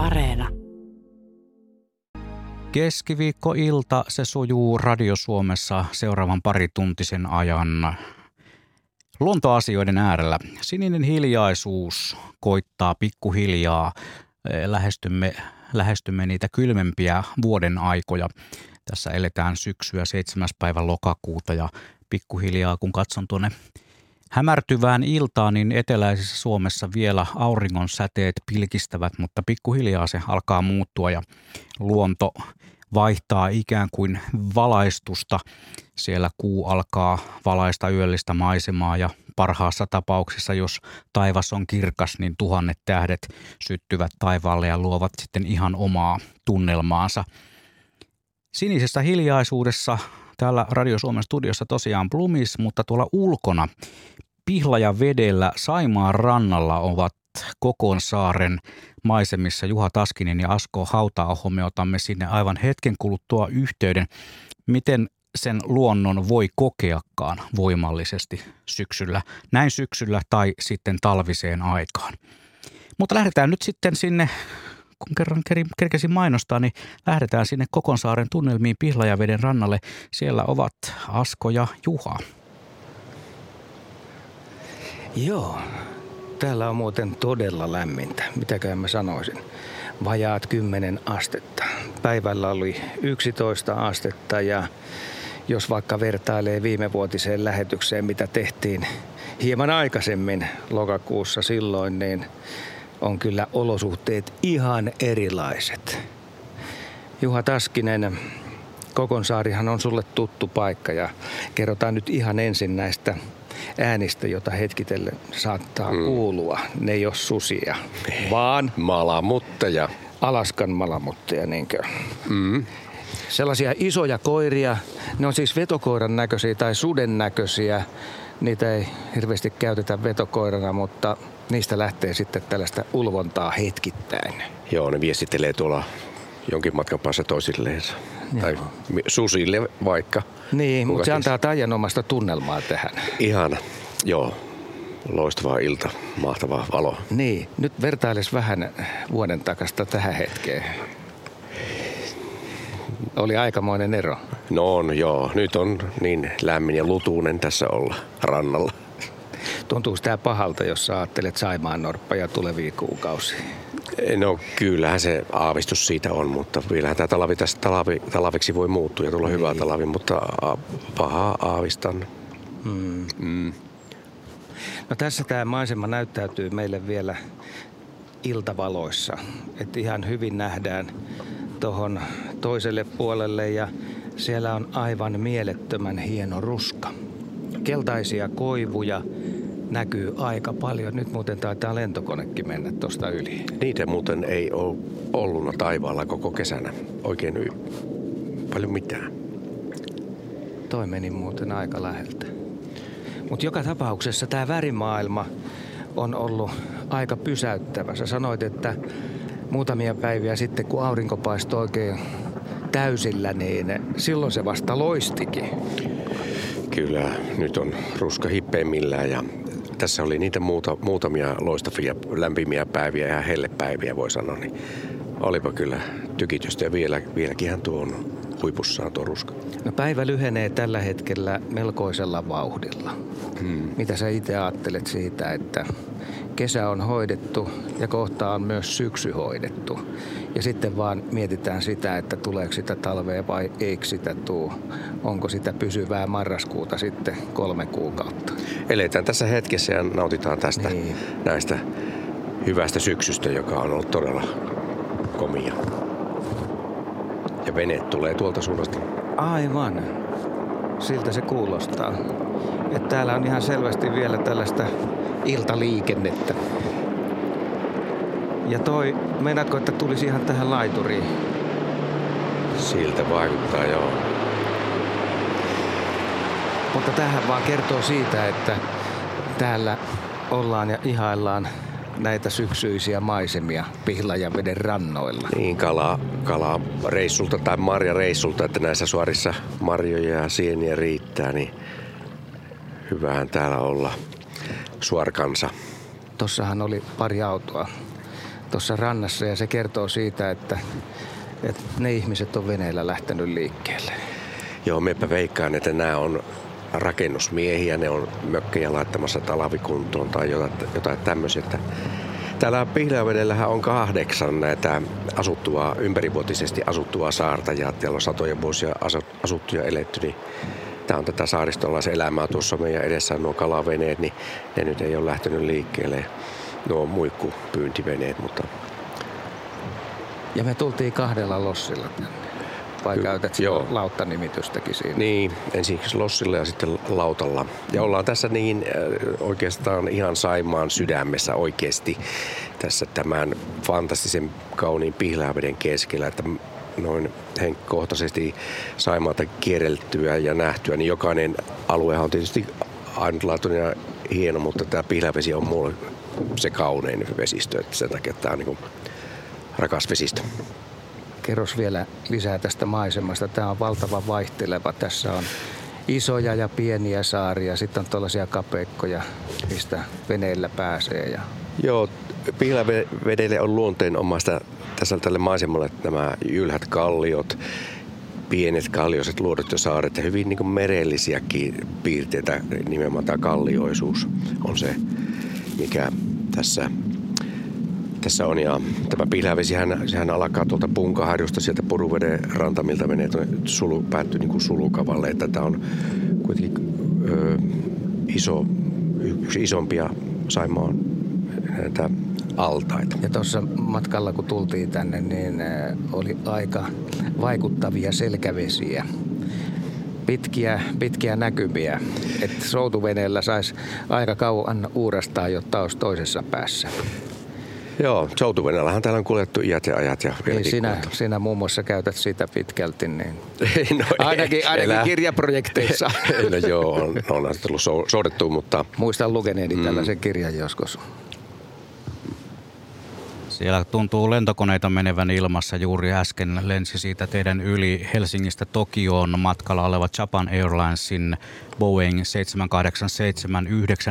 Areena. Keskiviikkoilta se sujuu Radio Suomessa seuraavan parituntisen ajan luontoasioiden äärellä. Sininen hiljaisuus koittaa pikkuhiljaa. Lähestymme, lähestymme niitä kylmempiä vuoden aikoja. Tässä eletään syksyä 7. päivä lokakuuta ja pikkuhiljaa kun katson tuonne hämärtyvään iltaan, niin eteläisessä Suomessa vielä auringon säteet pilkistävät, mutta pikkuhiljaa se alkaa muuttua ja luonto vaihtaa ikään kuin valaistusta. Siellä kuu alkaa valaista yöllistä maisemaa ja parhaassa tapauksessa, jos taivas on kirkas, niin tuhannet tähdet syttyvät taivaalle ja luovat sitten ihan omaa tunnelmaansa. Sinisessä hiljaisuudessa täällä Radio Suomen studiossa tosiaan Plumis, mutta tuolla ulkona Pihlaja vedellä Saimaan rannalla ovat Kokonsaaren maisemissa Juha Taskinen ja Asko Hautaaho. Me otamme sinne aivan hetken kuluttua yhteyden. Miten sen luonnon voi kokeakaan voimallisesti syksyllä, näin syksyllä tai sitten talviseen aikaan. Mutta lähdetään nyt sitten sinne, kun kerran kerkesin mainostaa, niin lähdetään sinne Kokonsaaren tunnelmiin Pihlajaveden rannalle. Siellä ovat Asko ja Juha. Joo, täällä on muuten todella lämmintä. Mitäköhän mä sanoisin? Vajaat 10 astetta. Päivällä oli 11 astetta ja jos vaikka vertailee viime vuotiseen lähetykseen, mitä tehtiin hieman aikaisemmin lokakuussa silloin, niin on kyllä olosuhteet ihan erilaiset. Juha Taskinen, Kokonsaarihan on sulle tuttu paikka ja kerrotaan nyt ihan ensin näistä äänistä, jota hetkitellen saattaa mm. kuulua. Ne ei ole susia, vaan... Malamutteja. Alaskan malamutteja, niinkö? Mm. Sellaisia isoja koiria, ne on siis vetokoiran näköisiä tai suden näköisiä. Niitä ei hirveästi käytetä vetokoirana, mutta niistä lähtee sitten tällaista ulvontaa hetkittäin. Joo, ne viestittelee tuolla jonkin matkan päässä toisilleen. Tai susille vaikka. Niin, mutta se antaa taianomasta tunnelmaa tähän. Ihan, joo. Loistava ilta, mahtava valo. Niin, nyt vertailes vähän vuoden takasta tähän hetkeen. Oli aikamoinen ero. No on, joo. Nyt on niin lämmin ja lutuinen tässä olla rannalla. Tuntuuko tämä pahalta, jos sä ajattelet Saimaan norppa ja tulevia kuukausia? No kyllähän se aavistus siitä on, mutta vielähän tämä talavi tästä talavi, talaviksi voi muuttua ja tulla niin. hyvä talavi, mutta pahaa aavistan. Hmm. Mm. No tässä tämä maisema näyttäytyy meille vielä iltavaloissa. Että ihan hyvin nähdään tuohon toiselle puolelle ja siellä on aivan mielettömän hieno ruska. Keltaisia koivuja, näkyy aika paljon. Nyt muuten taitaa lentokonekin mennä tuosta yli. Niitä muuten ei ole ollut taivaalla koko kesänä oikein y- paljon mitään. Toi meni muuten aika läheltä. Mutta joka tapauksessa tämä värimaailma on ollut aika pysäyttävä. Sä sanoit, että muutamia päiviä sitten, kun aurinko paistoi oikein täysillä, niin silloin se vasta loistikin. Kyllä, nyt on ruska hippeimmillään ja tässä oli niitä muuta, muutamia loistavia lämpimiä päiviä ja hellepäiviä voi sanoa, niin olipa kyllä tykitystä ja vielä, vieläkin tuo on huipussaan tuo ruska. No päivä lyhenee tällä hetkellä melkoisella vauhdilla. Hmm. Mitä sä itse ajattelet siitä, että kesä on hoidettu ja kohta on myös syksy hoidettu. Ja sitten vaan mietitään sitä, että tuleeko sitä talvea vai eikö sitä tuu. Onko sitä pysyvää marraskuuta sitten kolme kuukautta. Eletään tässä hetkessä ja nautitaan tästä niin. näistä hyvästä syksystä, joka on ollut todella komia. Ja vene tulee tuolta suunnasta. Aivan. Siltä se kuulostaa. Että täällä on ihan selvästi vielä tällaista iltaliikennettä. Ja toi, meinaatko, että tulisi ihan tähän laituriin? Siltä vaikuttaa, joo. Mutta tähän vaan kertoo siitä, että täällä ollaan ja ihaillaan näitä syksyisiä maisemia veden rannoilla. Niin, kala, kala reissulta tai marja reissulta, että näissä suorissa marjoja ja sieniä riittää, niin hyvähän täällä olla suorkansa. Tossahan oli pari autoa tuossa rannassa ja se kertoo siitä, että, että ne ihmiset on veneellä lähtenyt liikkeelle. Joo, mepä veikkaan, että nämä on rakennusmiehiä, ne on mökkejä laittamassa talavikuntoon tai jotain, jotain tämmöisiä. Täällä Pihlajavedellähän on kahdeksan näitä asuttua, ympärivuotisesti asuttua saarta ja täällä on satoja vuosia asuttu ja eletty, niin tämä on tätä saaristolaisen elämää. Tuossa meidän edessä on nuo kalaveneet, niin ne nyt ei ole lähtenyt liikkeelle. Nuo muikkupyyntiveneet, mutta... Ja me tultiin kahdella lossilla tänne. Vai Ky- käytät joo. lauttanimitystäkin siinä? Niin, ensiksi lossilla ja sitten lautalla. Ja ollaan tässä niin äh, oikeastaan ihan Saimaan sydämessä oikeasti tässä tämän fantastisen kauniin Pihlaaveden keskellä, että noin henkkohtaisesti Saimaata kierreltyä ja nähtyä, niin jokainen alue on tietysti ainutlaatuinen ja hieno, mutta tämä Pihlavesi on mulle se kaunein vesistö, että sen takia tämä on niin rakas vesistö. Kerros vielä lisää tästä maisemasta. Tämä on valtava vaihteleva. Tässä on isoja ja pieniä saaria, sitten on tällaisia kapeikkoja, mistä veneillä pääsee. Ja... Joo, Pihlavedelle on luonteen omasta tässä tälle maisemalle nämä ylhät kalliot, pienet kallioiset luodot ja saaret ja hyvin niin merellisiäkin piirteitä, nimenomaan tämä kallioisuus on se, mikä tässä tässä on. Ja tämä Pihlajavesihän sehän alkaa tuolta Punkaharjusta, sieltä Puruveden rantamilta menee sulu, päättyy niin kuin sulukavalle. Että tämä on kuitenkin ö, iso, yksi isompia Saimaan näitä altaita. Ja tuossa matkalla kun tultiin tänne, niin oli aika vaikuttavia selkävesiä pitkiä, pitkiä näkymiä. Että soutuveneellä saisi aika kauan uurastaa, jotta olisi toisessa päässä. Joo, soutuvenellähän täällä on kuljettu iät ja ajat. Ja niin sinä, sinä muun muassa käytät sitä pitkälti, niin no, ainakin, ainakin elä. kirjaprojekteissa. no joo, on, on tullut soudettu, mutta... Muistan lukeneeni mm. tällaisen kirjan joskus. Siellä tuntuu lentokoneita menevän ilmassa. Juuri äsken lensi siitä teidän yli Helsingistä Tokioon matkalla oleva Japan Airlinesin Boeing 787-9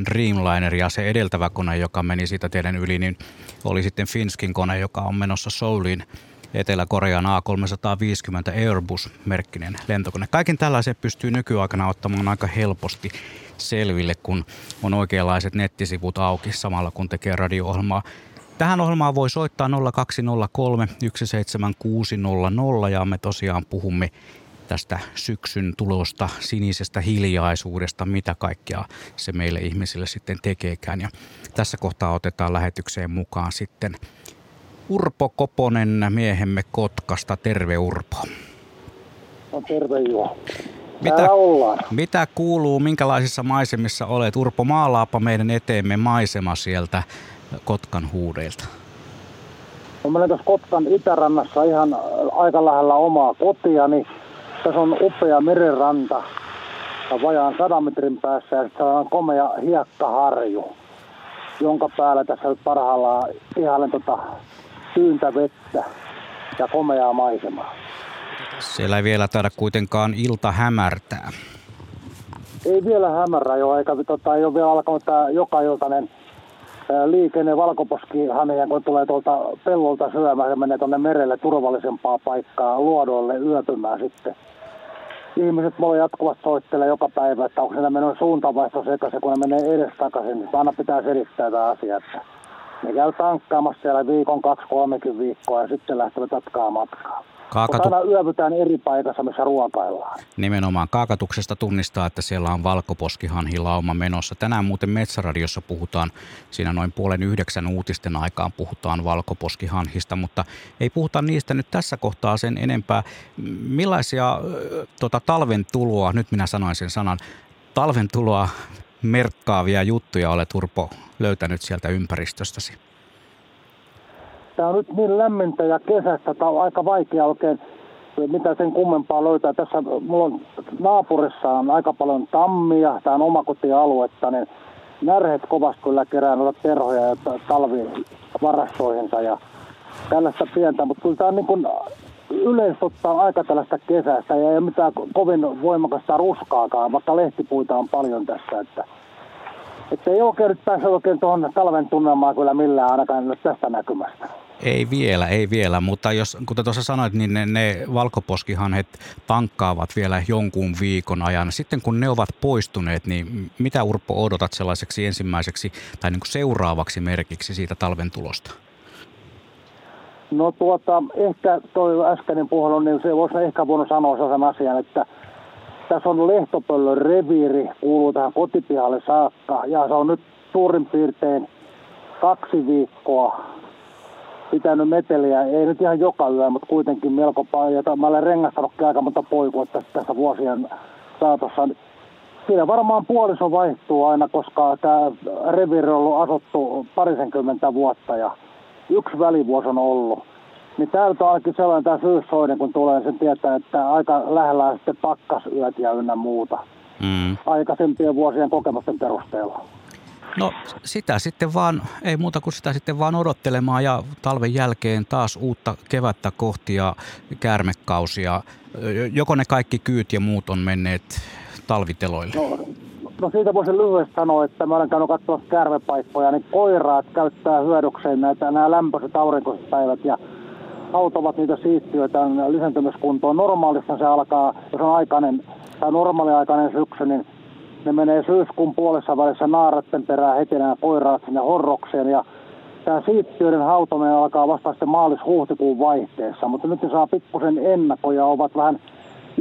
Dreamliner ja se edeltävä kone, joka meni siitä teidän yli, niin oli sitten Finskin kone, joka on menossa Souliin Etelä-Korean A350 Airbus-merkkinen lentokone. Kaiken tällaisen pystyy nykyaikana ottamaan aika helposti selville, kun on oikeanlaiset nettisivut auki samalla kun tekee radio-ohjelmaa. Tähän ohjelmaan voi soittaa 0203 17600 ja me tosiaan puhumme tästä syksyn tulosta, sinisestä hiljaisuudesta, mitä kaikkea se meille ihmisille sitten tekeekään. Ja tässä kohtaa otetaan lähetykseen mukaan sitten Urpo Koponen miehemme Kotkasta. Terve Urpo. No terve Juha. Mitä, mitä kuuluu, minkälaisissa maisemissa olet? Urpo, maalaapa meidän eteemme maisema sieltä Kotkan huudeilta? No, mä tuossa Kotkan itärannassa ihan aika lähellä omaa kotiani. Tässä on upea merenranta ja vajaan sadan metrin päässä ja sitten on komea hiekkaharju, jonka päällä tässä nyt parhaillaan ihailen tota tyyntä vettä ja komeaa maisemaa. Siellä ei vielä taida kuitenkaan ilta hämärtää. Ei vielä hämärä jo, eikä tota, ei ole vielä alkanut tämä joka iltainen liikenne valkoposkihaneen, kun tulee tuolta pellolta syömään ja menee tuonne merelle turvallisempaa paikkaa luodoille yöpymään sitten. Ihmiset voi jatkuvasti soittelee joka päivä, että onko siellä mennyt suuntavaihto sekaisin, kun ne menee edestakaisin. Niin aina pitää selittää tämä asia, että ne käy tankkaamassa siellä viikon, kaksi, kolmekin viikkoa ja sitten lähtevät jatkaa matkaa. Kaakatu... Mutta aina yövytään eri paikassa, missä ruokaillaan. Nimenomaan kaakatuksesta tunnistaa, että siellä on valkoposkihanhilauma menossa. Tänään muuten Metsäradiossa puhutaan, siinä noin puolen yhdeksän uutisten aikaan puhutaan valkoposkihanhista, mutta ei puhuta niistä nyt tässä kohtaa sen enempää. Millaisia tota, talven tuloa, nyt minä sanoin sen sanan, talven tuloa merkkaavia juttuja olet Urpo löytänyt sieltä ympäristöstäsi? Tämä on nyt niin lämmintä ja kesästä, tämä on aika vaikea oikein mitä sen kummempaa löytää. Tässä mulla on naapurissa on aika paljon tammia, tämä on omakotialuetta, niin närhet kovasti kyllä kerää noita terhoja ja talvivarastoihinsa ja tällaista pientä, mutta kyllä tämä on niin kuin yleensä ottaa aika tällaista kesästä ja ei ole mitään kovin voimakasta ruskaakaan, vaikka lehtipuita on paljon tässä, että että ei oikein nyt pääse oikein tuohon talven tunnelmaan kyllä millään ainakaan tästä näkymästä. Ei vielä, ei vielä, mutta jos, kuten tuossa sanoit, niin ne, ne valkoposkihanhet tankkaavat vielä jonkun viikon ajan. Sitten kun ne ovat poistuneet, niin mitä Urpo odotat sellaiseksi ensimmäiseksi tai niin kuin seuraavaksi merkiksi siitä talven tulosta? No tuota, ehkä toi äskeinen puhelu, niin se voisi ehkä voinut sanoa sellaisen asian, että tässä on Lehtopöllön reviiri, kuuluu tähän kotipihalle saakka, ja se on nyt suurin piirtein kaksi viikkoa pitänyt meteliä, ei nyt ihan joka yö, mutta kuitenkin melko paljon. Mä olen rengastanutkin aika monta poikua tässä, tässä vuosien saatossa. Siinä varmaan puoliso vaihtuu aina, koska tämä reviiri on ollut asuttu parisenkymmentä vuotta ja yksi välivuosi on ollut. Niin täältä on ainakin sellainen tämä syyssoinen, kun tulee sen tietää, että aika lähellä on sitten pakkasyöt ja ynnä muuta. Mm. Aikaisempien vuosien kokemusten perusteella. No sitä sitten vaan, ei muuta kuin sitä sitten vaan odottelemaan ja talven jälkeen taas uutta kevättä kohti ja käärmekausia. Joko ne kaikki kyyt ja muut on menneet talviteloille? No, no siitä voisin lyhyesti sanoa, että mä olen käynyt katsoa käärmepaikkoja, niin koiraat käyttää hyödykseen näitä nämä lämpöiset aurinkoiset päivät ja autavat niitä siittiöitä lisääntymiskuntoon. Normaalista se alkaa, jos on aikainen tai normaaliaikainen syksy, niin ne menee syyskuun puolessa välissä naaratten perään heti nämä koiraat sinne horrokseen ja tämä siittiöiden hautominen alkaa vasta sitten maalis-huhtikuun vaihteessa, mutta nyt ne saa pikkusen ennakkoja, ovat vähän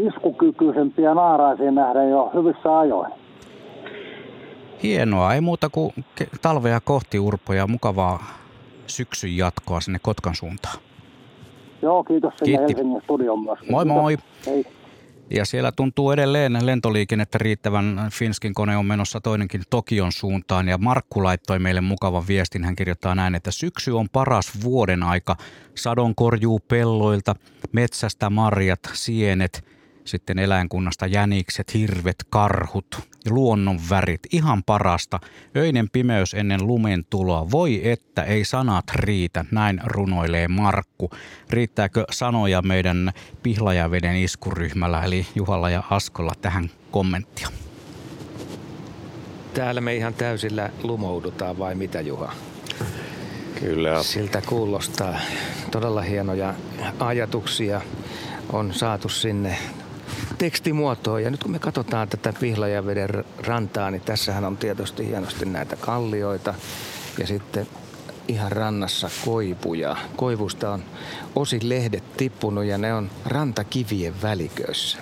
iskukykyisempiä naaraisiin nähden jo hyvissä ajoin. Hienoa, ei muuta kuin talvea kohti Urpo ja mukavaa syksyn jatkoa sinne Kotkan suuntaan. Joo, kiitos sinne Kiitti. Helsingin studion myös. Moi moi. Hei. Ja siellä tuntuu edelleen lentoliikennettä riittävän. Finskin kone on menossa toinenkin Tokion suuntaan ja Markku laittoi meille mukavan viestin. Hän kirjoittaa näin, että syksy on paras vuoden aika. Sadon korjuu pelloilta, metsästä marjat, sienet – sitten eläinkunnasta jänikset, hirvet, karhut, luonnon värit, ihan parasta. Öinen pimeys ennen lumen tuloa. Voi että ei sanat riitä, näin runoilee Markku. Riittääkö sanoja meidän Pihlajaveden iskuryhmällä, eli Juhalla ja Askolla tähän kommenttia? Täällä me ihan täysillä lumoudutaan vai mitä Juha? Kyllä. Siltä kuulostaa. Todella hienoja ajatuksia on saatu sinne tekstimuotoon. Ja nyt kun me katsotaan tätä Pihlajaveden rantaa, niin tässähän on tietysti hienosti näitä kallioita ja sitten ihan rannassa koipuja. Koivusta on osin lehdet tippunut ja ne on rantakivien väliköissä.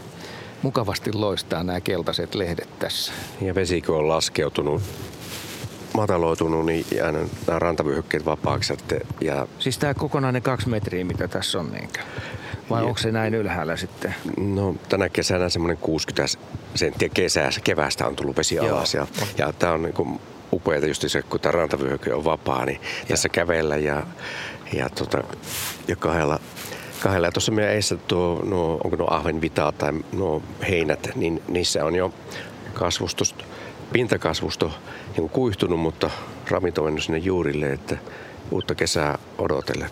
Mukavasti loistaa nämä keltaiset lehdet tässä. Ja vesikö on laskeutunut mataloitunut, niin jäänyt nämä rantavyöhykkeet vapaaksi. Ja... Siis tämä kokonainen kaksi metriä, mitä tässä on niinkö? Vai onko se näin ylhäällä sitten? No tänä kesänä semmoinen 60 senttiä kesää, keväästä on tullut vesi Joo. alas. Ja, ja tämä on niin upeaa just se, kun tämä rantavyöhyke on vapaa, niin ja. tässä kävellä ja, ja, tota, ja kahdella kahdella. Ja tuossa meidän edessä tuo, no, onko nuo ahvenvitaa tai nuo heinät, niin niissä on jo kasvustus, pintakasvusto niin kuihtunut, mutta ravinto on sinne juurille, että uutta kesää odotelle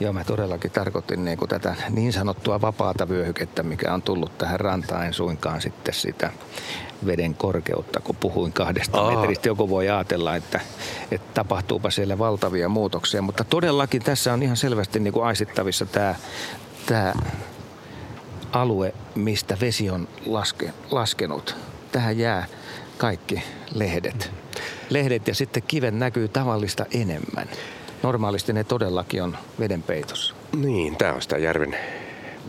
Joo, mä todellakin tarkoitin niin kuin tätä niin sanottua vapaata vyöhykettä, mikä on tullut tähän rantaan, en suinkaan sitten sitä veden korkeutta, kun puhuin kahdesta Aa. metristä. Joku voi ajatella, että, että tapahtuupa siellä valtavia muutoksia, mutta todellakin tässä on ihan selvästi niin kuin aistittavissa tämä, tämä alue, mistä vesi on laske, laskenut. Tähän jää kaikki lehdet. Lehdet ja sitten kiven näkyy tavallista enemmän. Normaalisti ne todellakin on veden peitossa. Niin, tämä on sitä järven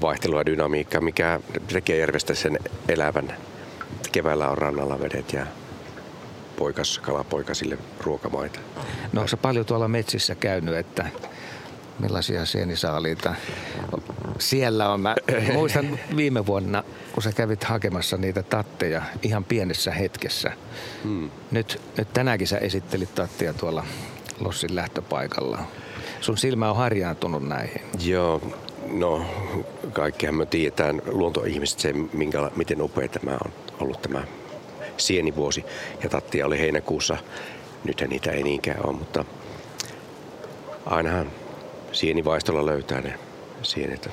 vaihtelua dynamiikkaa, mikä tekee järvestä sen elävän. Keväällä on rannalla vedet ja poikas, kalapoikasille ruokamaita. No onko paljon tuolla metsissä käynyt, että millaisia sienisaaliita siellä on? Mä muistan viime vuonna, kun sä kävit hakemassa niitä tatteja ihan pienessä hetkessä. Hmm. Nyt, nyt tänäänkin sä esittelit tattia tuolla Lossin lähtöpaikalla. Sun silmä on harjaantunut näihin. Joo, no kaikkihan me tiedetään luontoihmiset se, minkä, miten upea tämä on ollut tämä sienivuosi. Ja tattia oli heinäkuussa. Nythän niitä ei niinkään ole, mutta ainahan sienivaistolla löytää ne sienet.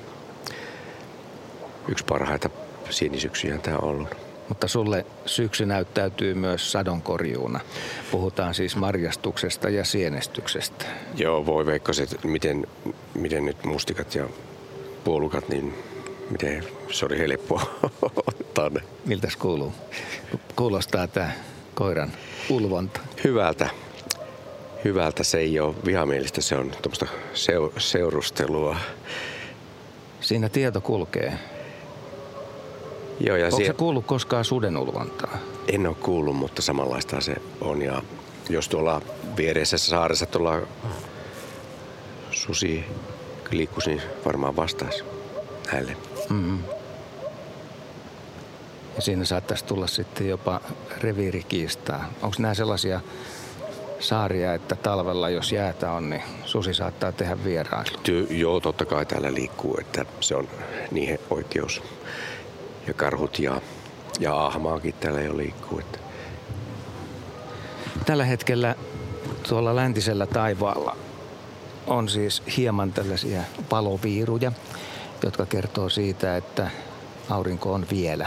Yksi parhaita sienisyksyjä tämä on ollut. Mutta sulle syksy näyttäytyy myös sadonkorjuuna. Puhutaan siis marjastuksesta ja sienestyksestä. Joo, voi veikkaset, miten, miten nyt mustikat ja puolukat, niin miten se oli helppoa ottaa ne. Miltäs kuuluu? Kuulostaa tämä koiran ulvonta. Hyvältä. Hyvältä se ei ole vihamielistä, se on tuommoista seu, seurustelua. Siinä tieto kulkee. Joo, ja Onko se kuullut koskaan suden ulvontaa? En ole kuullut, mutta samanlaista se on. Ja jos tuolla viereisessä saaressa tuolla susi liikkuisi, niin varmaan vastaisi näille. Mm. Ja siinä saattaisi tulla sitten jopa reviirikiistaa. Onko nämä sellaisia saaria, että talvella jos jäätä on, niin susi saattaa tehdä vierailu? Ty- joo, totta kai täällä liikkuu, että se on niihin oikeus. Ja karhut ja, ja ahmaakin täällä jo liikkuu. Että. Tällä hetkellä tuolla läntisellä taivaalla on siis hieman tällaisia paloviiruja, jotka kertoo siitä, että aurinko on vielä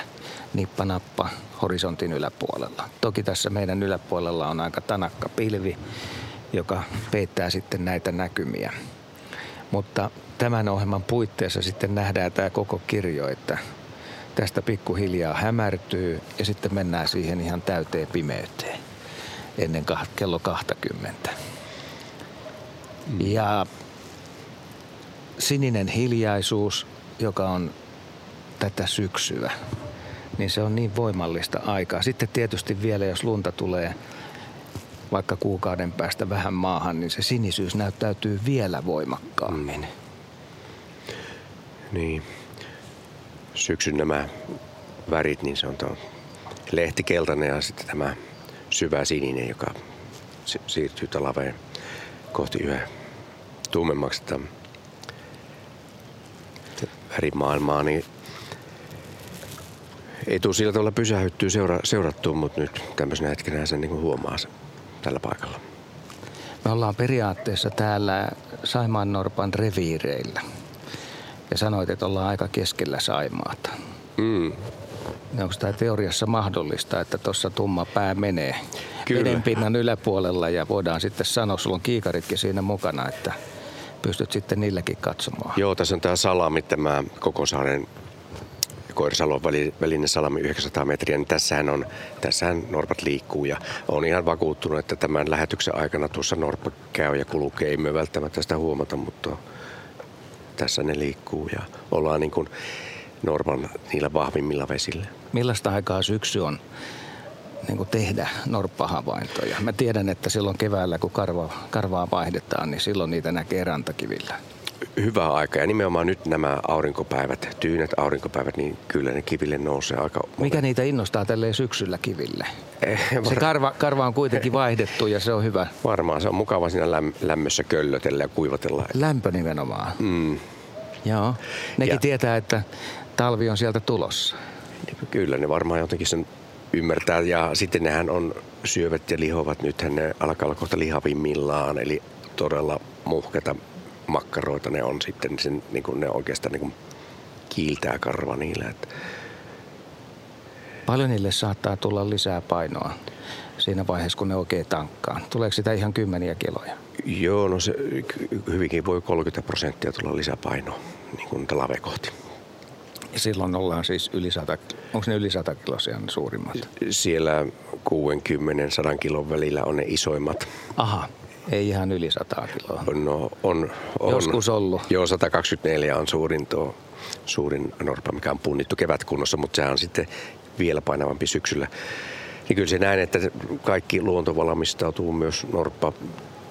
nippanappa horisontin yläpuolella. Toki tässä meidän yläpuolella on aika tanakka pilvi, joka peittää sitten näitä näkymiä. Mutta tämän ohjelman puitteissa sitten nähdään tämä koko kirjo, että tästä pikkuhiljaa hämärtyy ja sitten mennään siihen ihan täyteen pimeyteen ennen kello 20. Ja sininen hiljaisuus, joka on tätä syksyä, niin se on niin voimallista aikaa. Sitten tietysti vielä, jos lunta tulee vaikka kuukauden päästä vähän maahan, niin se sinisyys näyttäytyy vielä voimakkaammin. Niin. Syksyn nämä värit, niin se on tuo lehtikeltainen ja sitten tämä syvä sininen, joka si- siirtyy talaveen kohti yhä tummemmaksi tätä värimaailmaa, niin ei tule sillä tavalla pysähyttyä seura- seurattua, mutta nyt tämmöisenä hetkenä sen niin huomaa sen tällä paikalla. Me ollaan periaatteessa täällä Saimaan Norpan reviireillä. Ja sanoit, että ollaan aika keskellä Saimaata. Mm. Onko tämä teoriassa mahdollista, että tuossa tumma pää menee Kyllä. vedenpinnan yläpuolella ja voidaan sitten sanoa, sulla on kiikaritkin siinä mukana, että pystyt sitten niilläkin katsomaan. Joo, tässä on tämä salami, tämä Kokosaaren Koirisalon väli- välinen salami 900 metriä, niin tässähän, on, tässähän norpat liikkuu ja on ihan vakuuttunut, että tämän lähetyksen aikana tuossa norppa käy ja kulkee. Ei me välttämättä sitä huomata, mutta tässä ne liikkuu ja ollaan niin kuin norpan niillä vahvimmilla vesillä. Millaista aikaa syksy on niin kuin tehdä norppahavaintoja? Mä tiedän, että silloin keväällä, kun karva, karvaa vaihdetaan, niin silloin niitä näkee rantakivillä. Hyvä aika ja nimenomaan nyt nämä aurinkopäivät, tyynet aurinkopäivät, niin kyllä ne kiville nousee aika Mikä niitä innostaa tälleen syksyllä kiville? Eh, Se var- karva, karva on kuitenkin vaihdettu ja se on hyvä. Varmaan se on mukava siinä läm- lämmössä köllötellä ja kuivatella. Lämpö nimenomaan. Mm. Joo. Nekin Ja- tietää, että talvi on sieltä tulossa. Kyllä ne varmaan jotenkin sen ymmärtää ja sitten nehän on syövät ja lihovat. Nythän ne alkaa olla kohta lihavimmillaan, eli todella muhketa makkaroita ne on sitten, sen, niin kuin ne oikeastaan niin kuin kiiltää karva niillä. Että Paljon niille saattaa tulla lisää painoa siinä vaiheessa, kun ne oikein tankkaa. Tuleeko sitä ihan kymmeniä kiloja? joo, no se hyvinkin voi 30 prosenttia tulla lisäpainoa niin kuin talve kohti. Ja silloin ollaan siis yli 100, onko ne yli 100 kilosia ne suurimmat? Siellä 60-100 kilon välillä on ne isoimmat. Aha, ei ihan yli 100 kiloa. No, on, on, Joskus ollut. Joo, 124 on suurin tuo suurin norppa, mikä on punnittu kevätkunnossa, mutta sehän on sitten vielä painavampi syksyllä. Niin kyllä se näin, että kaikki luonto valmistautuu myös norppa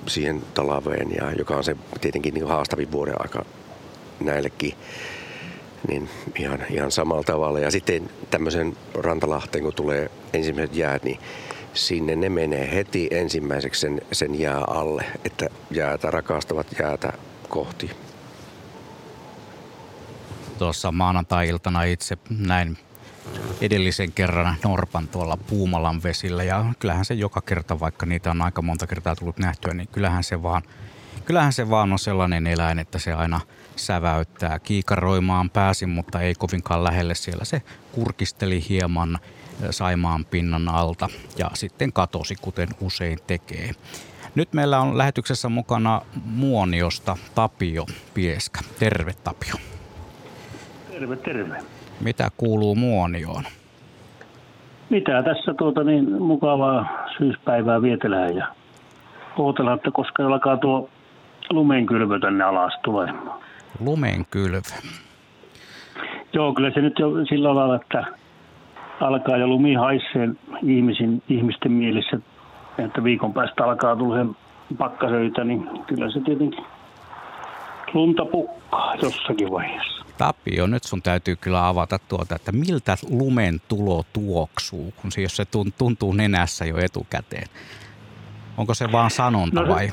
siihen talaveen, ja joka on se tietenkin niin haastavin vuoden aika näillekin. Niin ihan, ihan samalla tavalla. Ja sitten tämmöisen rantalahteen, kun tulee ensimmäiset jäät, niin sinne ne menee heti ensimmäiseksi sen, sen jää alle, että jäätä rakastavat jäätä kohti. Tuossa maanantai-iltana itse näin edellisen kerran Norpan tuolla Puumalan vesillä ja kyllähän se joka kerta, vaikka niitä on aika monta kertaa tullut nähtyä, niin kyllähän se vaan, kyllähän se vaan on sellainen eläin, että se aina säväyttää. Kiikaroimaan pääsin, mutta ei kovinkaan lähelle siellä. Se kurkisteli hieman Saimaan pinnan alta ja sitten katosi, kuten usein tekee. Nyt meillä on lähetyksessä mukana Muoniosta Tapio Pieskä. Terve Tapio. Terve, terve. Mitä kuuluu Muonioon? Mitä tässä tuota niin mukavaa syyspäivää vietelään ja ootellaan, että koska alkaa tuo lumenkylvö tänne alas tulemaan. Lumenkylvö. Joo, kyllä se nyt jo sillä lailla, että alkaa jo lumi haisee ihmisin, ihmisten mielissä, että viikon päästä alkaa tulla pakkasöitä, niin kyllä se tietenkin lunta pukkaa jossakin vaiheessa. Tapio, nyt sun täytyy kyllä avata tuota, että miltä lumen tulo tuoksuu, kun se, jos se tuntuu nenässä jo etukäteen. Onko se vaan sanonta no, vai?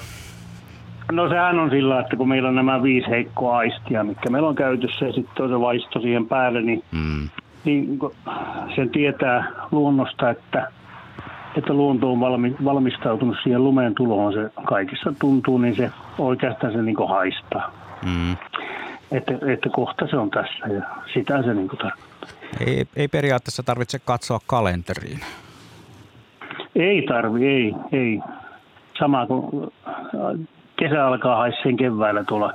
No sehän on sillä, että kun meillä on nämä viisi heikkoa aistia, mikä meillä on käytössä ja sitten on se vaisto siihen päälle, niin, mm. Niin sen tietää luonnosta, että, että luonto on valmi, valmistautunut siihen lumeen tuloon. Se kaikissa tuntuu, niin se oikeastaan se niin haistaa. Mm. Että, että kohta se on tässä ja sitä se niin tarkoittaa. Ei, ei periaatteessa tarvitse katsoa kalenteriin. Ei tarvi, ei, ei. Sama kuin kesä alkaa haisseen keväällä tuolla,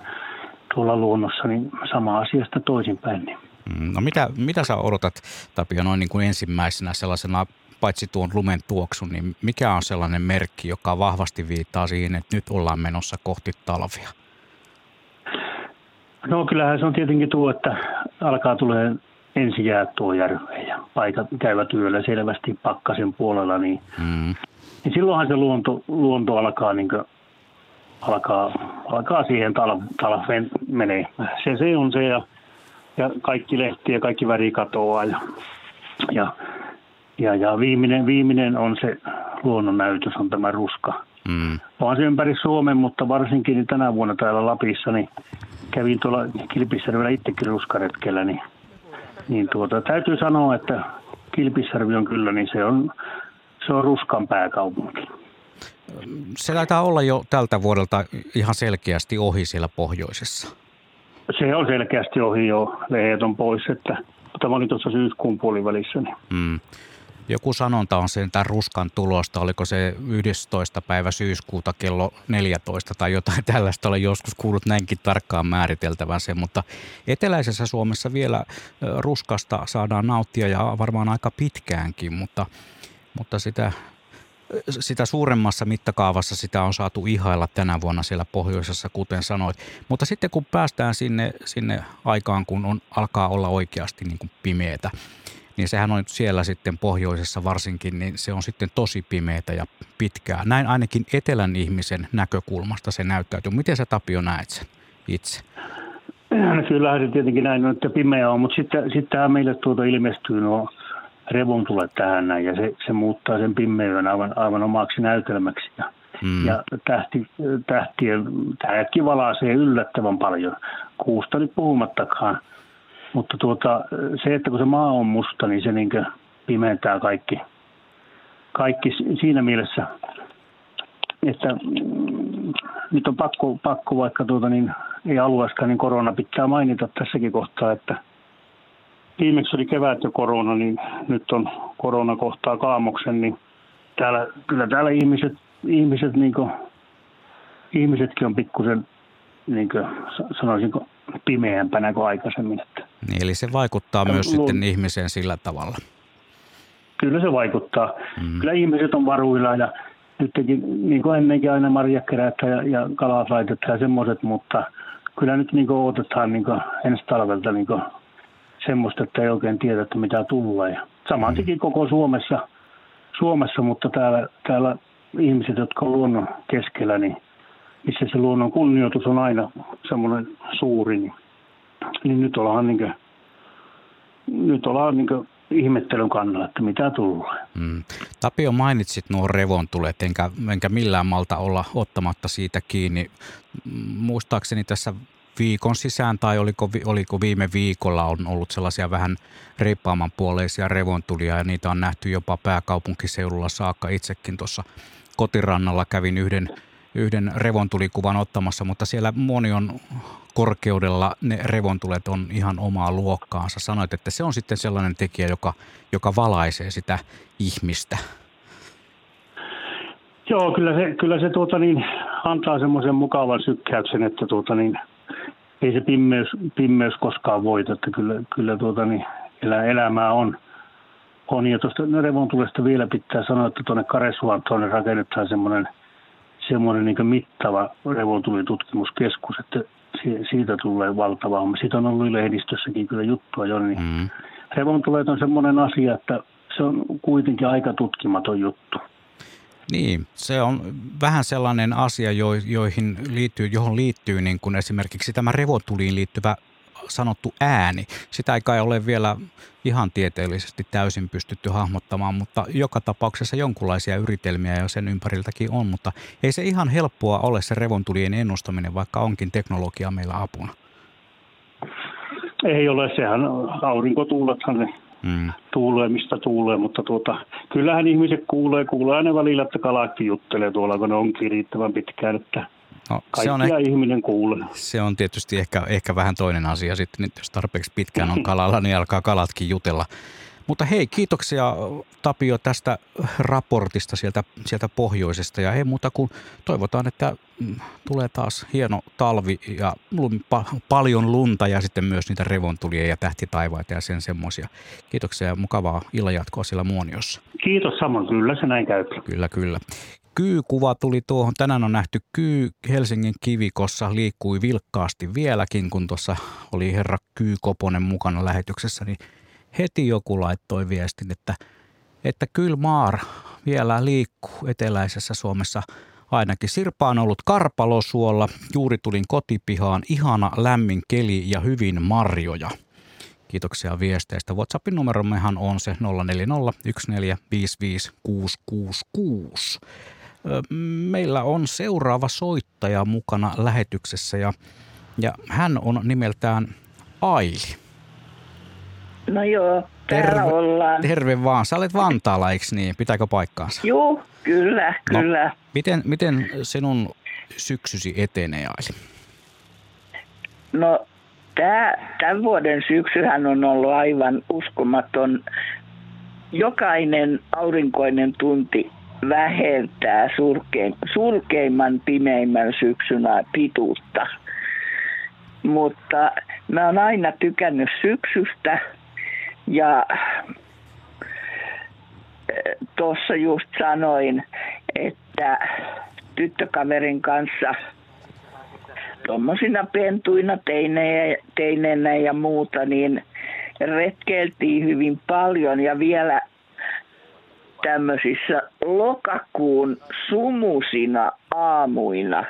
tuolla luonnossa, niin sama asiasta toisinpäin. Niin. Mm, no mitä, mitä sä odotat, Tapio, noin niin kuin ensimmäisenä sellaisena, paitsi tuon lumen tuoksun, niin mikä on sellainen merkki, joka vahvasti viittaa siihen, että nyt ollaan menossa kohti talvia? No kyllähän se on tietenkin tuo, että alkaa tulee ensi jäät tuo järveen ja paikat käyvät yöllä selvästi pakkasen puolella, niin, mm. niin silloinhan se luonto, luonto alkaa niin alkaa, alkaa siihen tal, talveen menee. Se, se on se ja, ja kaikki lehti ja kaikki väri katoaa ja, ja, ja, ja viimeinen, viimeinen on se luonnonnäytös, on tämä ruska. Mm. Vaan se ympäri Suomen, mutta varsinkin niin tänä vuonna täällä Lapissa, niin kävin tuolla Kilpisjärvellä itsekin ruskaretkellä, niin, niin tuota, täytyy sanoa, että Kilpisjärvi on kyllä, niin se on, se on ruskan pääkaupunki se taitaa olla jo tältä vuodelta ihan selkeästi ohi siellä pohjoisessa. Se on selkeästi ohi jo, lehet on pois, että tämä oli tuossa syyskuun puolivälissä. Niin. Mm. Joku sanonta on sen tämän ruskan tulosta, oliko se 11. päivä syyskuuta kello 14 tai jotain tällaista, olen joskus kuullut näinkin tarkkaan määriteltävän sen, mutta eteläisessä Suomessa vielä ruskasta saadaan nauttia ja varmaan aika pitkäänkin, mutta, mutta sitä sitä suuremmassa mittakaavassa sitä on saatu ihailla tänä vuonna siellä pohjoisessa, kuten sanoit. Mutta sitten kun päästään sinne, sinne aikaan, kun on, alkaa olla oikeasti niin kuin pimeätä, niin sehän on siellä sitten pohjoisessa varsinkin, niin se on sitten tosi pimeätä ja pitkää. Näin ainakin etelän ihmisen näkökulmasta se näyttäytyy. Miten sä Tapio näet sen itse? No, kyllähän se tietenkin näin on, että pimeä on, mutta sitten, sitten meille tuota ilmestyy nuo revon tule tähän näin, ja se, se muuttaa sen pimmeyden aivan, aivan omaksi näytelmäksi. Ja, mm. ja tähti, tähtien, tähäkin valaisee yllättävän paljon, kuusta nyt puhumattakaan. Mutta tuota, se, että kun se maa on musta, niin se niin pimentää kaikki, kaikki siinä mielessä, että nyt on pakko, pakko vaikka tuota, niin, ei alueeskaan, niin korona pitää mainita tässäkin kohtaa, että – viimeksi oli kevät jo korona, niin nyt on korona kohtaa kaamoksen, niin täällä, kyllä täällä ihmiset, ihmiset niin kuin, ihmisetkin on pikkusen, niin kuin, sanoisinko, pimeämpänä kuin aikaisemmin. Että. Niin, eli se vaikuttaa ja myös sitten ihmiseen sillä tavalla. Kyllä se vaikuttaa. Mm. Kyllä ihmiset on varuilla ja nytkin, niin kuin ennenkin aina marjakerätä ja, ja kalat laitetaan ja semmoiset, mutta kyllä nyt niin kuin odotetaan niin kuin ensi talvelta niin kuin semmoista, että ei oikein tiedä, että mitä tulee. Saman mm. teki koko Suomessa, Suomessa mutta täällä, täällä ihmiset, jotka on luonnon keskellä, niin missä se luonnon kunnioitus on aina semmoinen suuri, niin, niin nyt ollaan, niin kuin, nyt ollaan niin kuin ihmettelyn kannalla, että mitä tulee. Mm. Tapio mainitsit nuo revontulet, enkä, enkä millään malta olla ottamatta siitä kiinni. Muistaakseni tässä viikon sisään tai oliko, oliko viime viikolla on ollut sellaisia vähän reippaamman puoleisia revontulia ja niitä on nähty jopa pääkaupunkiseudulla saakka. Itsekin tuossa kotirannalla kävin yhden, yhden revontulikuvan ottamassa, mutta siellä moni on korkeudella ne revontulet on ihan omaa luokkaansa. Sanoit, että se on sitten sellainen tekijä, joka, joka valaisee sitä ihmistä. Joo, kyllä se, kyllä se tuota niin, antaa semmoisen mukavan sykkäyksen, että tuota niin, ei se pimeys, pimeys koskaan voita, että kyllä, kyllä tuota niin, elä, elämää on. on. Ja tuosta revontulesta vielä pitää sanoa, että tuonne Karesuantoon rakennetaan semmoinen, semmoinen niin mittava revontulitutkimuskeskus, että siitä tulee valtava homma. Siitä on ollut lehdistössäkin kyllä juttua jo, niin mm. revontulet on semmoinen asia, että se on kuitenkin aika tutkimaton juttu. Niin, se on vähän sellainen asia, joihin liittyy, johon liittyy niin kuin esimerkiksi tämä revotuliin liittyvä sanottu ääni. Sitä ei kai ole vielä ihan tieteellisesti täysin pystytty hahmottamaan, mutta joka tapauksessa jonkunlaisia yritelmiä jo sen ympäriltäkin on, mutta ei se ihan helppoa ole se revontulien ennustaminen, vaikka onkin teknologia meillä apuna. Ei ole, sehän aurinkotuulethan ne mm. tuulee, mistä tuulee, mutta tuota, kyllähän ihmiset kuulee, kuulee aina välillä, että kalakki juttelee tuolla, kun ne onkin riittävän pitkään, että No, se on ehkä, ihminen kuulee. Se on tietysti ehkä, ehkä vähän toinen asia sitten, että jos tarpeeksi pitkään on kalalla, niin alkaa kalatkin jutella. Mutta hei, kiitoksia Tapio tästä raportista sieltä, sieltä pohjoisesta ja ei muuta kuin toivotaan, että mm, tulee taas hieno talvi ja paljon lunta ja sitten myös niitä revontulia ja tähtitaivaita ja sen semmoisia. Kiitoksia ja mukavaa illanjatkoa siellä Muoniossa. Kiitos samoin, kyllä se näin käy. Kyllä, kyllä. Kyykuva tuli tuohon. Tänään on nähty kyy Helsingin kivikossa liikkui vilkkaasti vieläkin, kun tuossa oli herra Kyy Koponen mukana lähetyksessä, niin heti joku laittoi viestin, että, että kyllä maar vielä liikkuu eteläisessä Suomessa ainakin. Sirpa on ollut Karpalosuolla, juuri tulin kotipihaan, ihana lämmin keli ja hyvin marjoja. Kiitoksia viesteistä. WhatsAppin numerommehan on se 040 Meillä on seuraava soittaja mukana lähetyksessä ja, ja hän on nimeltään Aili. No joo, täällä terve, ollaan. Terve vaan. Sä olet Vantaalla, eikö niin? Pitääkö paikkaansa? Joo, kyllä, no, kyllä. Miten, miten sinun syksysi etenee, Aili? No, tämä, tämän vuoden syksyhän on ollut aivan uskomaton. Jokainen aurinkoinen tunti vähentää surkein, surkeimman pimeimmän syksynä pituutta. Mutta mä oon aina tykännyt syksystä ja eh, tuossa just sanoin, että tyttökaverin kanssa tuommoisina pentuina teinejä, teineenä ja muuta, niin retkeltiin hyvin paljon ja vielä tämmöisissä lokakuun sumusina aamuina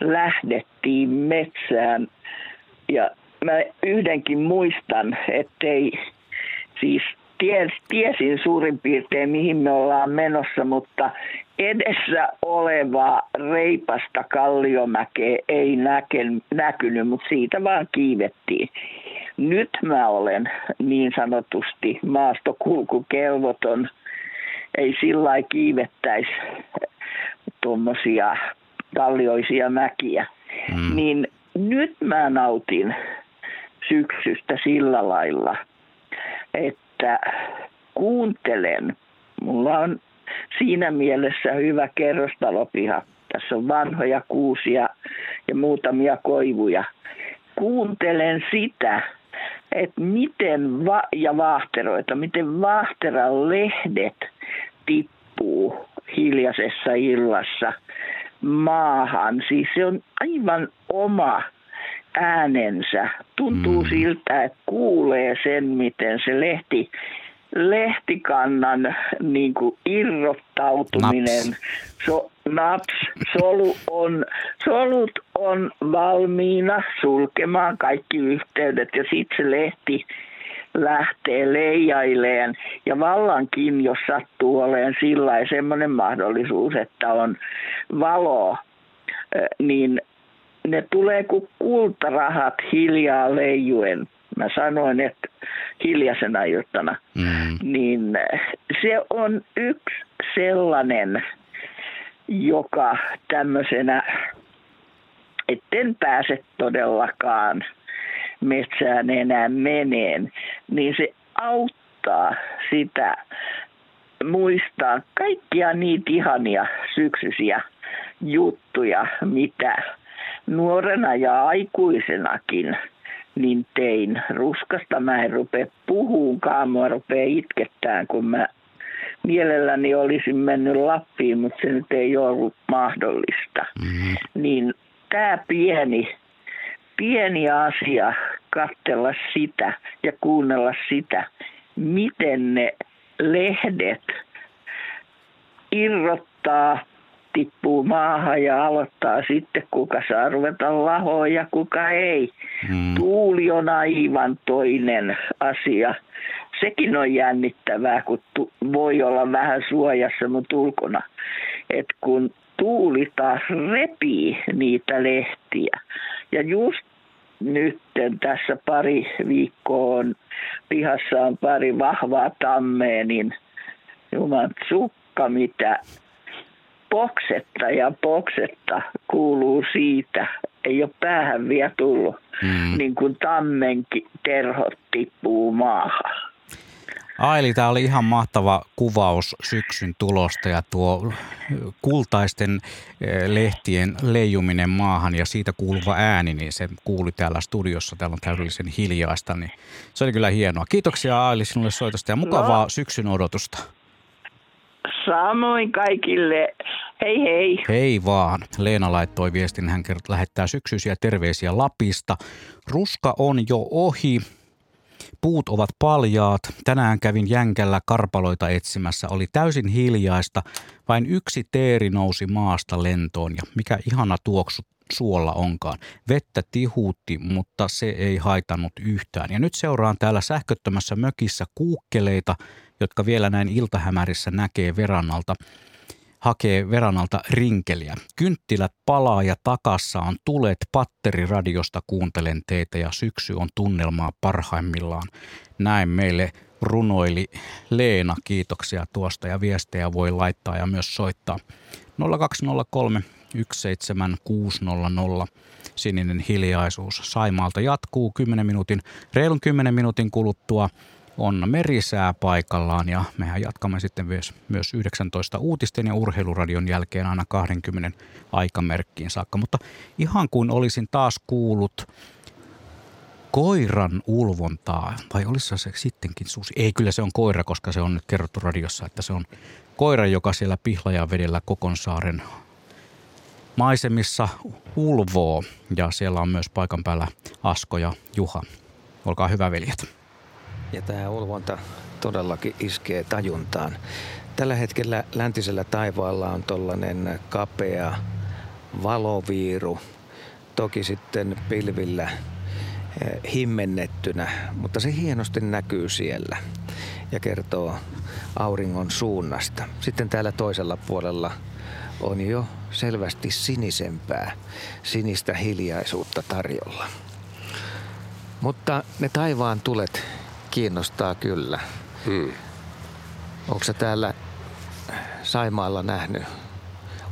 lähdettiin metsään. Ja mä yhdenkin muistan, ettei siis ties, tiesin suurin piirtein mihin me ollaan menossa, mutta edessä olevaa reipasta kalliomäkeä ei näken, näkynyt, mutta siitä vaan kiivettiin. Nyt mä olen niin sanotusti maastokulkukelvoton ei sillä kiivettäisi tuommoisia kallioisia mäkiä. Mm. Niin nyt mä nautin syksystä sillä lailla, että kuuntelen. Mulla on siinä mielessä hyvä kerrostalopiha. Tässä on vanhoja kuusia ja muutamia koivuja. Kuuntelen sitä, että miten va- ja vaahteroita, miten vaahteran lehdet tippuu hiljaisessa illassa maahan. Siis se on aivan oma äänensä. Tuntuu mm. siltä, että kuulee sen, miten se lehti, lehtikannan niin kuin irrottautuminen, naps. So, naps, solu on, solut on valmiina sulkemaan kaikki yhteydet ja sitten se lehti lähtee leijaileen. Ja vallankin, jos sattuu olemaan sillä semmoinen mahdollisuus, että on valo, niin ne tulee kuin kultarahat hiljaa leijuen. Mä sanoin, että hiljaisena iltana. Mm. Niin se on yksi sellainen, joka tämmöisenä etten pääse todellakaan metsään enää meneen, niin se auttaa sitä muistaa kaikkia niitä ihania syksyisiä juttuja, mitä nuorena ja aikuisenakin niin tein. Ruskasta mä en rupea puhuunkaan, mua rupea itkettään, kun mä mielelläni olisin mennyt Lappiin, mutta se nyt ei ollut mahdollista. Mm-hmm. Niin tämä pieni, pieni asia, katsella sitä ja kuunnella sitä, miten ne lehdet irrottaa, tippuu maahan ja aloittaa sitten, kuka saa ruveta lahoon ja kuka ei. Mm. Tuuli on aivan toinen asia. Sekin on jännittävää, kun tu- voi olla vähän suojassa, mutta ulkona. Et kun tuuli taas repii niitä lehtiä. Ja just nyt tässä pari viikkoa on, pihassa on pari vahvaa tammea, niin juman sukka mitä poksetta ja poksetta kuuluu siitä. Ei ole päähän vielä tullut, mm. niin kuin tammenkin terhot tippuu maahan. Aili, tämä oli ihan mahtava kuvaus syksyn tulosta ja tuo kultaisten eh, lehtien leijuminen maahan ja siitä kuuluva ääni, niin se kuuli täällä studiossa. Täällä on täydellisen hiljaista, niin se oli kyllä hienoa. Kiitoksia Aili sinulle soitosta ja mukavaa no. syksyn odotusta. Samoin kaikille. Hei hei. Hei vaan. Leena laittoi viestin, hän lähettää syksyisiä terveisiä Lapista. Ruska on jo ohi. Puut ovat paljaat. Tänään kävin jänkällä karpaloita etsimässä. Oli täysin hiljaista. Vain yksi teeri nousi maasta lentoon ja mikä ihana tuoksu suolla onkaan. Vettä tihuutti, mutta se ei haitannut yhtään. Ja nyt seuraan täällä sähköttömässä mökissä kuukkeleita, jotka vielä näin iltahämärissä näkee verannalta hakee verannalta rinkeliä. Kynttilät palaa ja takassa on tulet patteriradiosta kuuntelen teitä ja syksy on tunnelmaa parhaimmillaan. Näin meille runoili Leena. Kiitoksia tuosta ja viestejä voi laittaa ja myös soittaa 0203 17600. Sininen hiljaisuus Saimaalta jatkuu 10 minuutin, reilun 10 minuutin kuluttua on merisää paikallaan ja mehän jatkamme sitten myös, myös 19 uutisten ja urheiluradion jälkeen aina 20 aikamerkkiin saakka. Mutta ihan kuin olisin taas kuullut koiran ulvontaa, vai olisi se sittenkin susi? Ei, kyllä se on koira, koska se on nyt kerrottu radiossa, että se on koira, joka siellä Pihlajan vedellä Kokonsaaren maisemissa ulvoo. Ja siellä on myös paikan päällä Asko ja Juha. Olkaa hyvä veljet. Ja tämä ulvonta todellakin iskee tajuntaan. Tällä hetkellä läntisellä taivaalla on tollainen kapea valoviiru, toki sitten pilvillä eh, himmennettynä, mutta se hienosti näkyy siellä ja kertoo auringon suunnasta. Sitten täällä toisella puolella on jo selvästi sinisempää, sinistä hiljaisuutta tarjolla. Mutta ne taivaan tulet kiinnostaa kyllä. Hmm. Onko se täällä Saimaalla nähnyt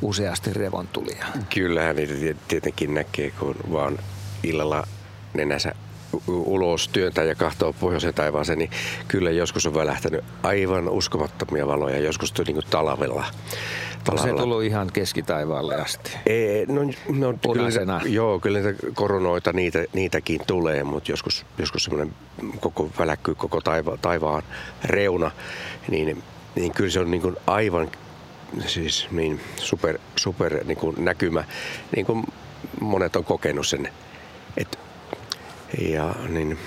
useasti revontulia? Kyllähän niitä tietenkin näkee, kun vaan illalla nenänsä ulos työntää ja kahtoo pohjoisen taivaaseen, niin kyllä joskus on välähtänyt aivan uskomattomia valoja, joskus niin kuin talvella. Onko se tullut ihan keskitaivaalle asti? Ei, no, no kyllä, joo, kyllä niitä koronoita, niitä, niitäkin tulee, mutta joskus, joskus semmoinen koko väläkkyy koko taiva, taivaan reuna, niin, niin kyllä se on niin kuin aivan siis niin super, super niin kuin näkymä, niin kuin monet on kokenut sen. Et, ja niin,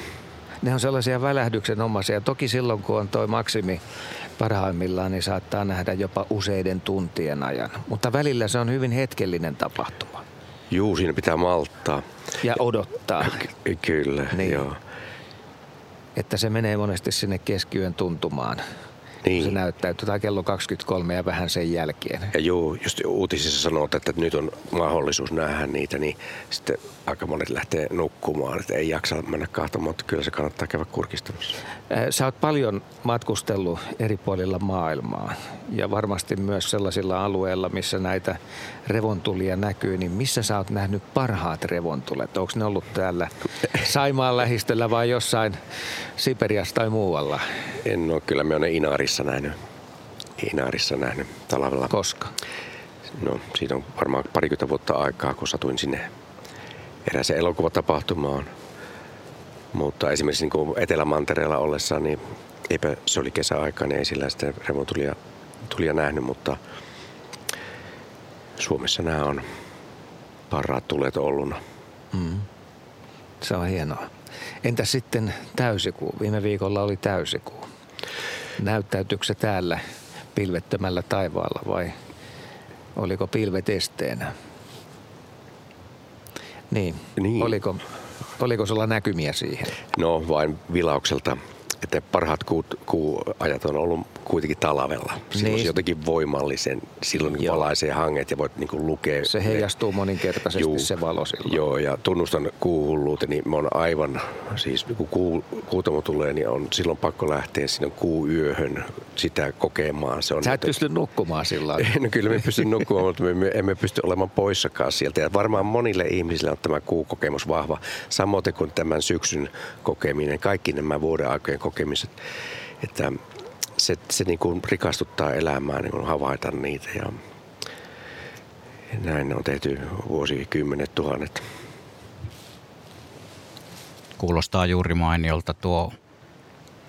ne on sellaisia välähdyksenomaisia. Toki silloin, kun on toi maksimi parhaimmillaan, niin saattaa nähdä jopa useiden tuntien ajan. Mutta välillä se on hyvin hetkellinen tapahtuma. Juu, siinä pitää malttaa. Ja odottaa. Ky- kyllä, niin. joo. Että se menee monesti sinne keskiyön tuntumaan. Niin. Se näyttäytyy tai kello 23 ja vähän sen jälkeen. Ja joo, just uutisissa sanoo, että nyt on mahdollisuus nähdä niitä, niin sitten aika monet lähtee nukkumaan, että ei jaksa mennä kahtomaan, mutta kyllä se kannattaa käydä kurkistamassa. Sä oot paljon matkustellut eri puolilla maailmaa ja varmasti myös sellaisilla alueilla, missä näitä revontulia näkyy, niin missä sä oot nähnyt parhaat revontulet? Onko ne ollut täällä Saimaan lähistöllä vai jossain Siperiassa tai muualla? En ole kyllä, me olen Inaarissa nähnyt. Inaarissa nähnyt talvella. Koska? No siitä on varmaan parikymmentä vuotta aikaa, kun satuin sinne erääseen elokuvatapahtumaan. Mutta esimerkiksi niin Etelämantereella ollessa, niin eipä se oli kesäaika, niin ei sillä sitten revontulia tulia nähnyt, mutta Suomessa nämä on parhaat tulet olluna. Mm. Se on hienoa. Entä sitten täysikuu? Viime viikolla oli täysikuu. Näyttäytyykö se täällä pilvettömällä taivaalla vai oliko pilvet esteenä? Niin. niin. Oliko, oliko sulla näkymiä siihen? No vain vilaukselta että parhaat kuut, kuuajat on ollut kuitenkin talvella. Silloin niin. jotenkin voimallisen, silloin niin valaisee hanget ja voit niin kuin lukea. Se heijastuu moninkertaisesti juu, se valo silloin. Joo, ja tunnustan kuuhulluuteen, niin mä oon aivan, siis kun kuu, kuutamo tulee, niin on silloin pakko lähteä sinne kuuyöhön sitä kokemaan. Se on Sä et pysty nukkumaan sillä No kyllä me pysty nukkumaan, mutta me emme pysty olemaan poissakaan sieltä. Ja varmaan monille ihmisille on tämä kuukokemus vahva, samoin kuin tämän syksyn kokeminen, kaikki nämä vuoden aikojen kokemiset, että se, se niin kuin rikastuttaa elämää niin kuin havaita niitä ja näin on tehty vuosikymmenet tuhannet. Kuulostaa juuri mainiolta tuo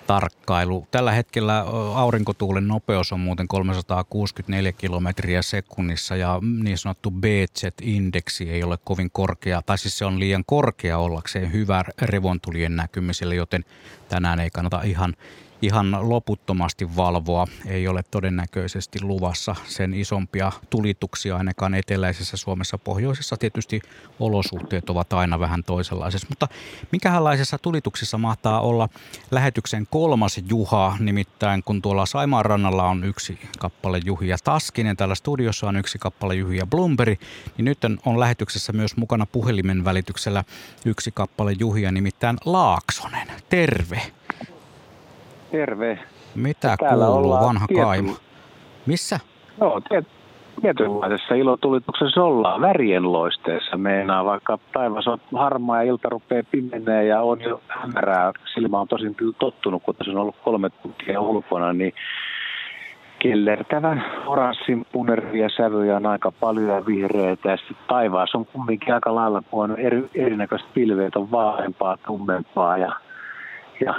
tarkkailu. Tällä hetkellä aurinkotuulen nopeus on muuten 364 kilometriä sekunnissa ja niin sanottu BZ-indeksi ei ole kovin korkea, tai siis se on liian korkea ollakseen hyvä revontulien näkymiselle, joten tänään ei kannata ihan ihan loputtomasti valvoa. Ei ole todennäköisesti luvassa sen isompia tulituksia ainakaan eteläisessä Suomessa. Pohjoisessa tietysti olosuhteet ovat aina vähän toisenlaisessa. Mutta minkälaisessa tulituksessa mahtaa olla lähetyksen kolmas Juha, nimittäin kun tuolla Saimaan rannalla on yksi kappale Juhia Taskinen, täällä studiossa on yksi kappale Juhia Blumberi, niin nyt on lähetyksessä myös mukana puhelimen välityksellä yksi kappale Juhia, nimittäin Laaksonen. Terve! Terve. Mitä Täällä kuuluu, vanha tiety... kaima? Missä? No, tiet, tietynlaisessa ilotulituksessa ollaan värien loisteessa. Meinaa vaikka taivas on harmaa ja ilta rupeaa pimenee ja on jo hämärää. Silmä on tosin kyllä tottunut, kun tässä on ollut kolme tuntia ulkona, niin kellertävän oranssin punervia sävyjä on aika paljon ja vihreitä. Ja sitten taivaassa on kumminkin aika lailla, kun on eri, erinäköistä pilveet, on vaaleampaa, tummempaa ja ja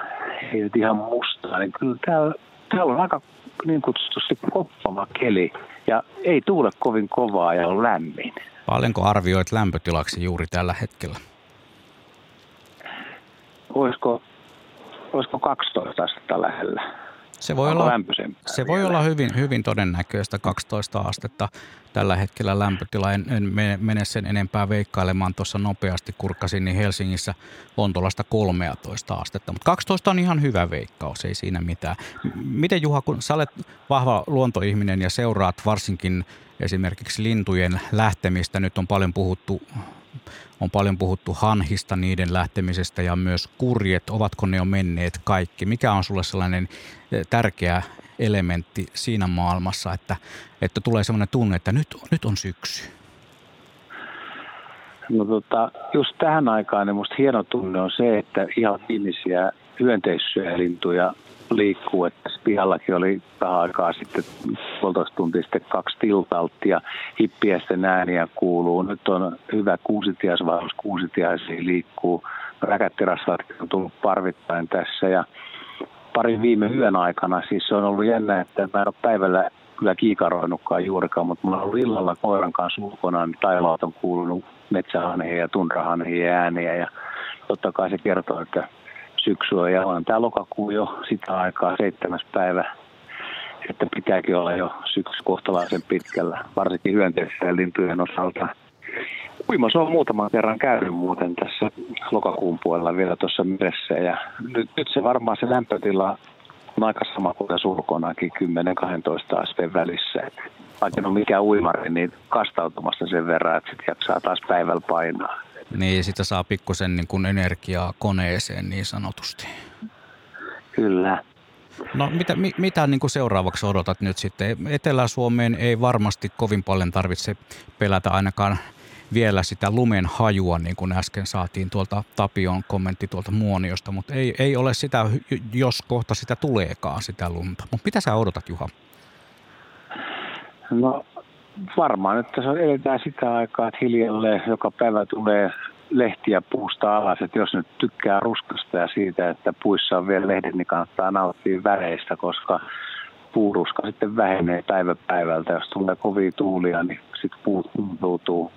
ei nyt ihan mustaa, niin kyllä täällä, täällä on aika niin kutsutusti koppava keli ja ei tuule kovin kovaa ja on lämmin. Paljonko arvioit lämpötilaksi juuri tällä hetkellä? Olisiko, olisiko 12 astetta lähellä? Se voi, olla, se voi olla hyvin, hyvin todennäköistä 12 astetta tällä hetkellä lämpötila. En, en mene sen enempää veikkailemaan tuossa nopeasti, kurkkasin, niin Helsingissä on tuollaista 13 astetta. Mutta 12 on ihan hyvä veikkaus, ei siinä mitään. Miten Juha, kun sä olet vahva luontoihminen ja seuraat varsinkin esimerkiksi lintujen lähtemistä, nyt on paljon puhuttu on paljon puhuttu hanhista, niiden lähtemisestä ja myös kurjet. Ovatko ne jo menneet kaikki? Mikä on sulle sellainen eh, tärkeä elementti siinä maailmassa, että, että tulee sellainen tunne, että nyt, nyt on syksy? No tota, just tähän aikaan niin musta hieno tunne on se, että ihan viimeisiä hyönteissyölintuja liikkuu. Että pihallakin oli vähän aikaa sitten puolitoista tuntia sitten kaksi tiltalta ja hippiesten ääniä kuuluu. Nyt on hyvä kuusitiasvaus, kuusitiaisia liikkuu. Räkättirasvat on tullut parvittain tässä ja parin viime yön aikana, siis se on ollut jännä, että mä en ole päivällä kyllä kiikaroinutkaan juurikaan, mutta mulla on ollut illalla koiran kanssa ulkona, niin taivaalta on kuulunut metsähanhien ja tunrahanhien ääniä ja totta kai se kertoo, että syksyä ja on tämä lokakuu jo sitä aikaa seitsemäs päivä, että pitääkin olla jo syksy kohtalaisen pitkällä, varsinkin hyönteisissä ja lintujen osalta. Uimassa on muutaman kerran käynyt muuten tässä lokakuun puolella vielä tuossa meressä ja nyt, nyt se varmaan se lämpötila on aika sama kuin tässä ulkonakin 10-12 asteen välissä. Vaikka on mikä uimari, niin kastautumassa sen verran, että sitten jaksaa taas päivällä painaa. Niin, sitä saa pikkusen niin kuin energiaa koneeseen niin sanotusti. Kyllä. No mitä, mitä niin kuin seuraavaksi odotat nyt sitten? Etelä-Suomeen ei varmasti kovin paljon tarvitse pelätä ainakaan vielä sitä lumen hajua, niin kuin äsken saatiin tuolta Tapion kommentti tuolta Muoniosta, mutta ei, ei ole sitä, jos kohta sitä tuleekaan sitä lunta. Mutta mitä sä odotat Juha? No varmaan, että tässä eletään sitä aikaa, että hiljalleen joka päivä tulee lehtiä puusta alas, että jos nyt tykkää ruskasta ja siitä, että puissa on vielä lehdet, niin kannattaa nauttia väreistä, koska puuruska sitten vähenee päivä päivältä. Jos tulee kovia tuulia, niin sitten puut muuttuu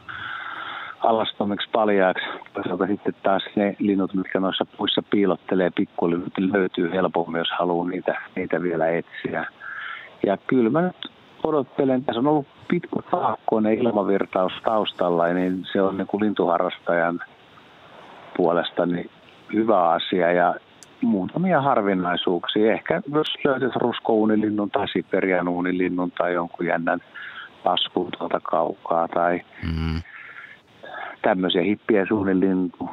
alastomiksi paljaaksi, joka sitten taas ne linnut, mitkä noissa puissa piilottelee pikkulinnut, löytyy helpommin, jos haluaa niitä, niitä vielä etsiä. Ja kyllä mä nyt odottelen, tässä on ollut pitkä taakkoinen ilmavirtaus taustalla, niin se on niin kuin lintuharrastajan puolesta niin hyvä asia ja muutamia harvinaisuuksia. Ehkä jos löytät ruskouunilinnun tai siperianuunilinnun tai jonkun jännän laskun tuolta kaukaa tai mm. tämmöisiä hippiä suunnillintu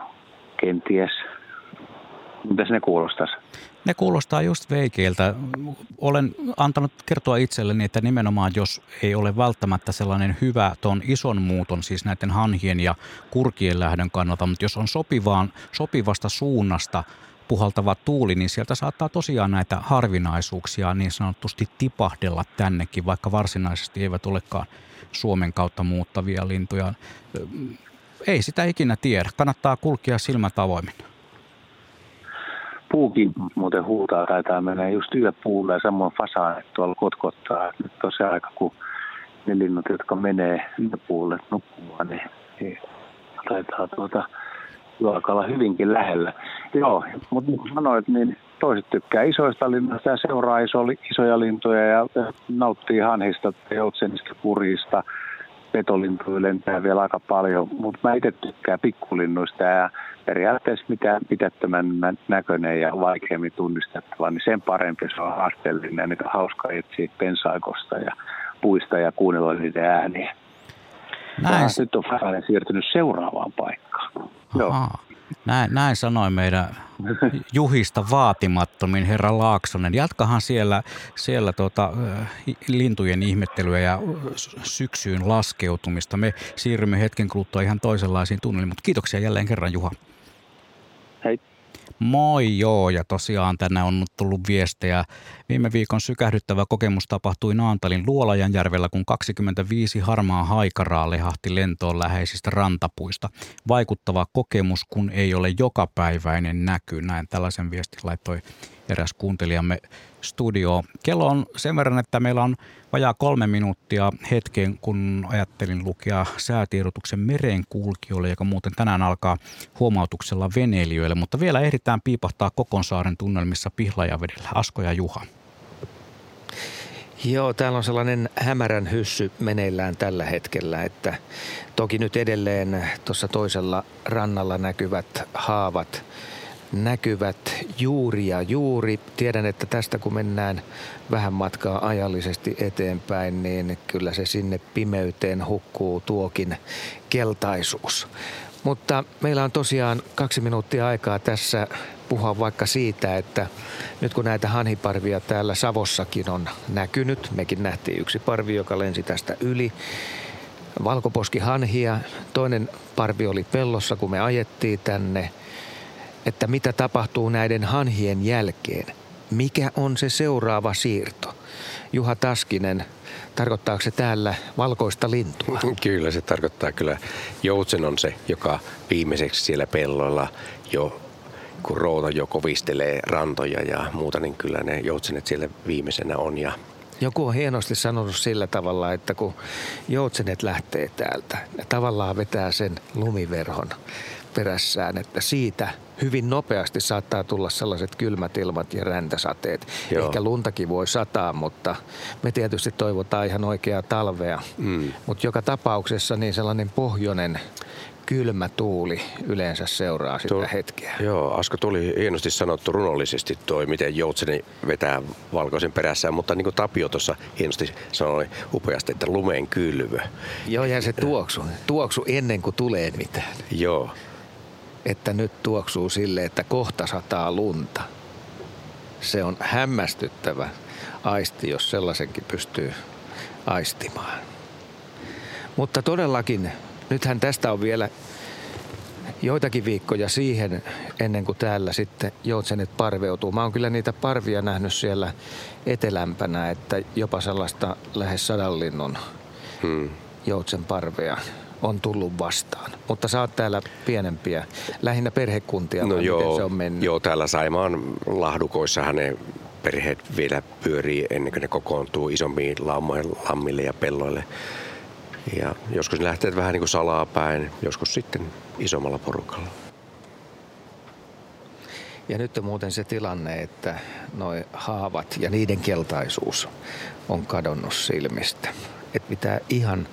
kenties. Mitäs ne kuulostaisi? Ne kuulostaa just veikeiltä. Olen antanut kertoa itselleni, että nimenomaan jos ei ole välttämättä sellainen hyvä tuon ison muuton, siis näiden hanhien ja kurkien lähdön kannalta, mutta jos on sopivaan, sopivasta suunnasta puhaltava tuuli, niin sieltä saattaa tosiaan näitä harvinaisuuksia niin sanotusti tipahdella tännekin, vaikka varsinaisesti eivät olekaan Suomen kautta muuttavia lintuja. Ei sitä ikinä tiedä. Kannattaa kulkia silmät avoimin puukin muuten huutaa, taitaa mennä just yöpuulle ja samoin fasaanit tuolla kotkottaa. Nyt on se aika, kun ne linnut, jotka menee yöpuulle nukkumaan, niin, niin taitaa tuota, alkaa olla hyvinkin lähellä. Joo, mutta niin kuin sanoit, niin toiset tykkää isoista linnoista ja seuraa iso, isoja lintuja ja nauttii hanhista, joutsenista, kurista. Petolintuja lentää vielä aika paljon, mutta mä itse tykkään pikkulinnuista ja periaatteessa mitään pitättömän näköinen ja vaikeammin tunnistettava, niin sen parempi se on haasteellinen. Niin on hauska etsiä pensaikosta ja puista ja kuunnella niiden ääniä. Näin. Nyt on Faranen siirtynyt seuraavaan paikkaan. Joo. Näin, näin sanoi meidän Juhista vaatimattomin herra Laaksonen. Jatkahan siellä, siellä tota, lintujen ihmettelyä ja syksyyn laskeutumista. Me siirrymme hetken kuluttua ihan toisenlaisiin tunnelmiin, mutta kiitoksia jälleen kerran Juha. Moi joo, ja tosiaan tänne on tullut viestejä. Viime viikon sykähdyttävä kokemus tapahtui Naantalin Luolajanjärvellä, kun 25 harmaa haikaraa lehahti lentoon läheisistä rantapuista. Vaikuttava kokemus, kun ei ole jokapäiväinen näky. Näin tällaisen viestin laittoi eräs kuuntelijamme studio. Kello on sen verran, että meillä on vajaa kolme minuuttia hetken, kun ajattelin lukea säätiedotuksen merenkulkijoille, joka muuten tänään alkaa huomautuksella veneilijöille, mutta vielä ehditään piipahtaa Kokonsaaren tunnelmissa Pihlajavedellä. Asko ja Juha. Joo, täällä on sellainen hämärän hyssy meneillään tällä hetkellä, että toki nyt edelleen tuossa toisella rannalla näkyvät haavat näkyvät juuri ja juuri. Tiedän, että tästä kun mennään vähän matkaa ajallisesti eteenpäin, niin kyllä se sinne pimeyteen hukkuu tuokin keltaisuus. Mutta meillä on tosiaan kaksi minuuttia aikaa tässä puhua vaikka siitä, että nyt kun näitä hanhiparvia täällä Savossakin on näkynyt, mekin nähtiin yksi parvi, joka lensi tästä yli, valkoposki hanhia, toinen parvi oli pellossa, kun me ajettiin tänne – että mitä tapahtuu näiden hanhien jälkeen. Mikä on se seuraava siirto? Juha Taskinen, tarkoittaako se täällä valkoista lintua? Kyllä, se tarkoittaa kyllä. Joutsen on se, joka viimeiseksi siellä pelloilla jo kun routa jo kovistelee rantoja ja muuta, niin kyllä ne joutsenet siellä viimeisenä on. Ja joku on hienosti sanonut sillä tavalla, että kun joutsenet lähtee täältä, ne tavallaan vetää sen lumiverhon perässään, että siitä hyvin nopeasti saattaa tulla sellaiset kylmät ilmat ja räntäsateet. Joo. Ehkä luntakin voi sataa, mutta me tietysti toivotaan ihan oikeaa talvea. Mm. Mutta joka tapauksessa niin sellainen pohjoinen kylmä tuuli yleensä seuraa sitä Tuo, hetkeä. Joo, Asko tuli hienosti sanottu runollisesti toi, miten joutseni vetää valkoisen perässään, mutta niin kuin Tapio tuossa hienosti sanoi upeasti, että lumeen kylvö. Joo, ja se tuoksu, tuoksu ennen kuin tulee mitään. Joo. Että nyt tuoksuu sille, että kohta sataa lunta. Se on hämmästyttävä aisti, jos sellaisenkin pystyy aistimaan. Mutta todellakin, nythän tästä on vielä joitakin viikkoja siihen, ennen kuin täällä sitten joutsenet parveutuu. Mä oon kyllä niitä parvia nähnyt siellä etelämpänä, että jopa sellaista lähes sadan linnun hmm. joutsen parvea on tullut vastaan. Mutta oot täällä pienempiä, lähinnä perhekuntia, no joo, miten se on mennyt? Joo, täällä Saimaan lahdukoissa hänen perheet vielä pyörii ennen kuin ne kokoontuu isompiin laumoihin, lammille ja pelloille. Ja joskus ne lähtee vähän niin kuin salaa päin, joskus sitten isommalla porukalla. Ja nyt on muuten se tilanne, että nuo haavat ja niiden keltaisuus on kadonnut silmistä. Että pitää ihan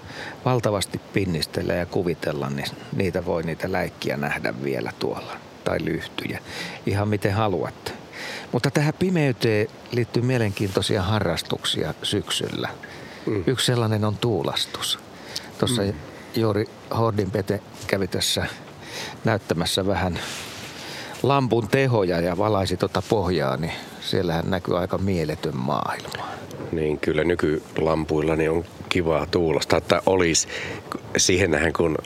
valtavasti pinnistellä ja kuvitella, niin niitä voi niitä läikkiä nähdä vielä tuolla. Tai lyhtyjä. Ihan miten haluatte. Mutta tähän pimeyteen liittyy mielenkiintoisia harrastuksia syksyllä. Mm. Yksi sellainen on tuulastus. Tuossa mm. juuri Hordin Pete kävi tässä näyttämässä vähän lampun tehoja ja valaisi tuota pohjaa, niin siellähän näkyy aika mieletön maailma. Niin kyllä nykylampuilla niin on kivaa tuulasta, että olisi siihen nähden kun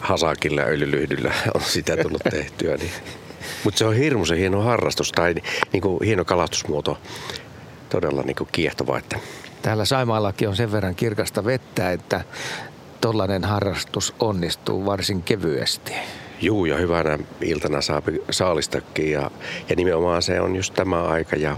hasakilla öljylyhdyllä on sitä tullut tehtyä, niin mutta se on hirmuisen hieno harrastus tai niin kuin hieno kalastusmuoto. Todella niin kuin kiehtova. Että... Täällä Saimaallakin on sen verran kirkasta vettä, että tollainen harrastus onnistuu varsin kevyesti. Juu, ja hyvänä iltana saa saalistakin ja, ja nimenomaan se on just tämä aika. Ja...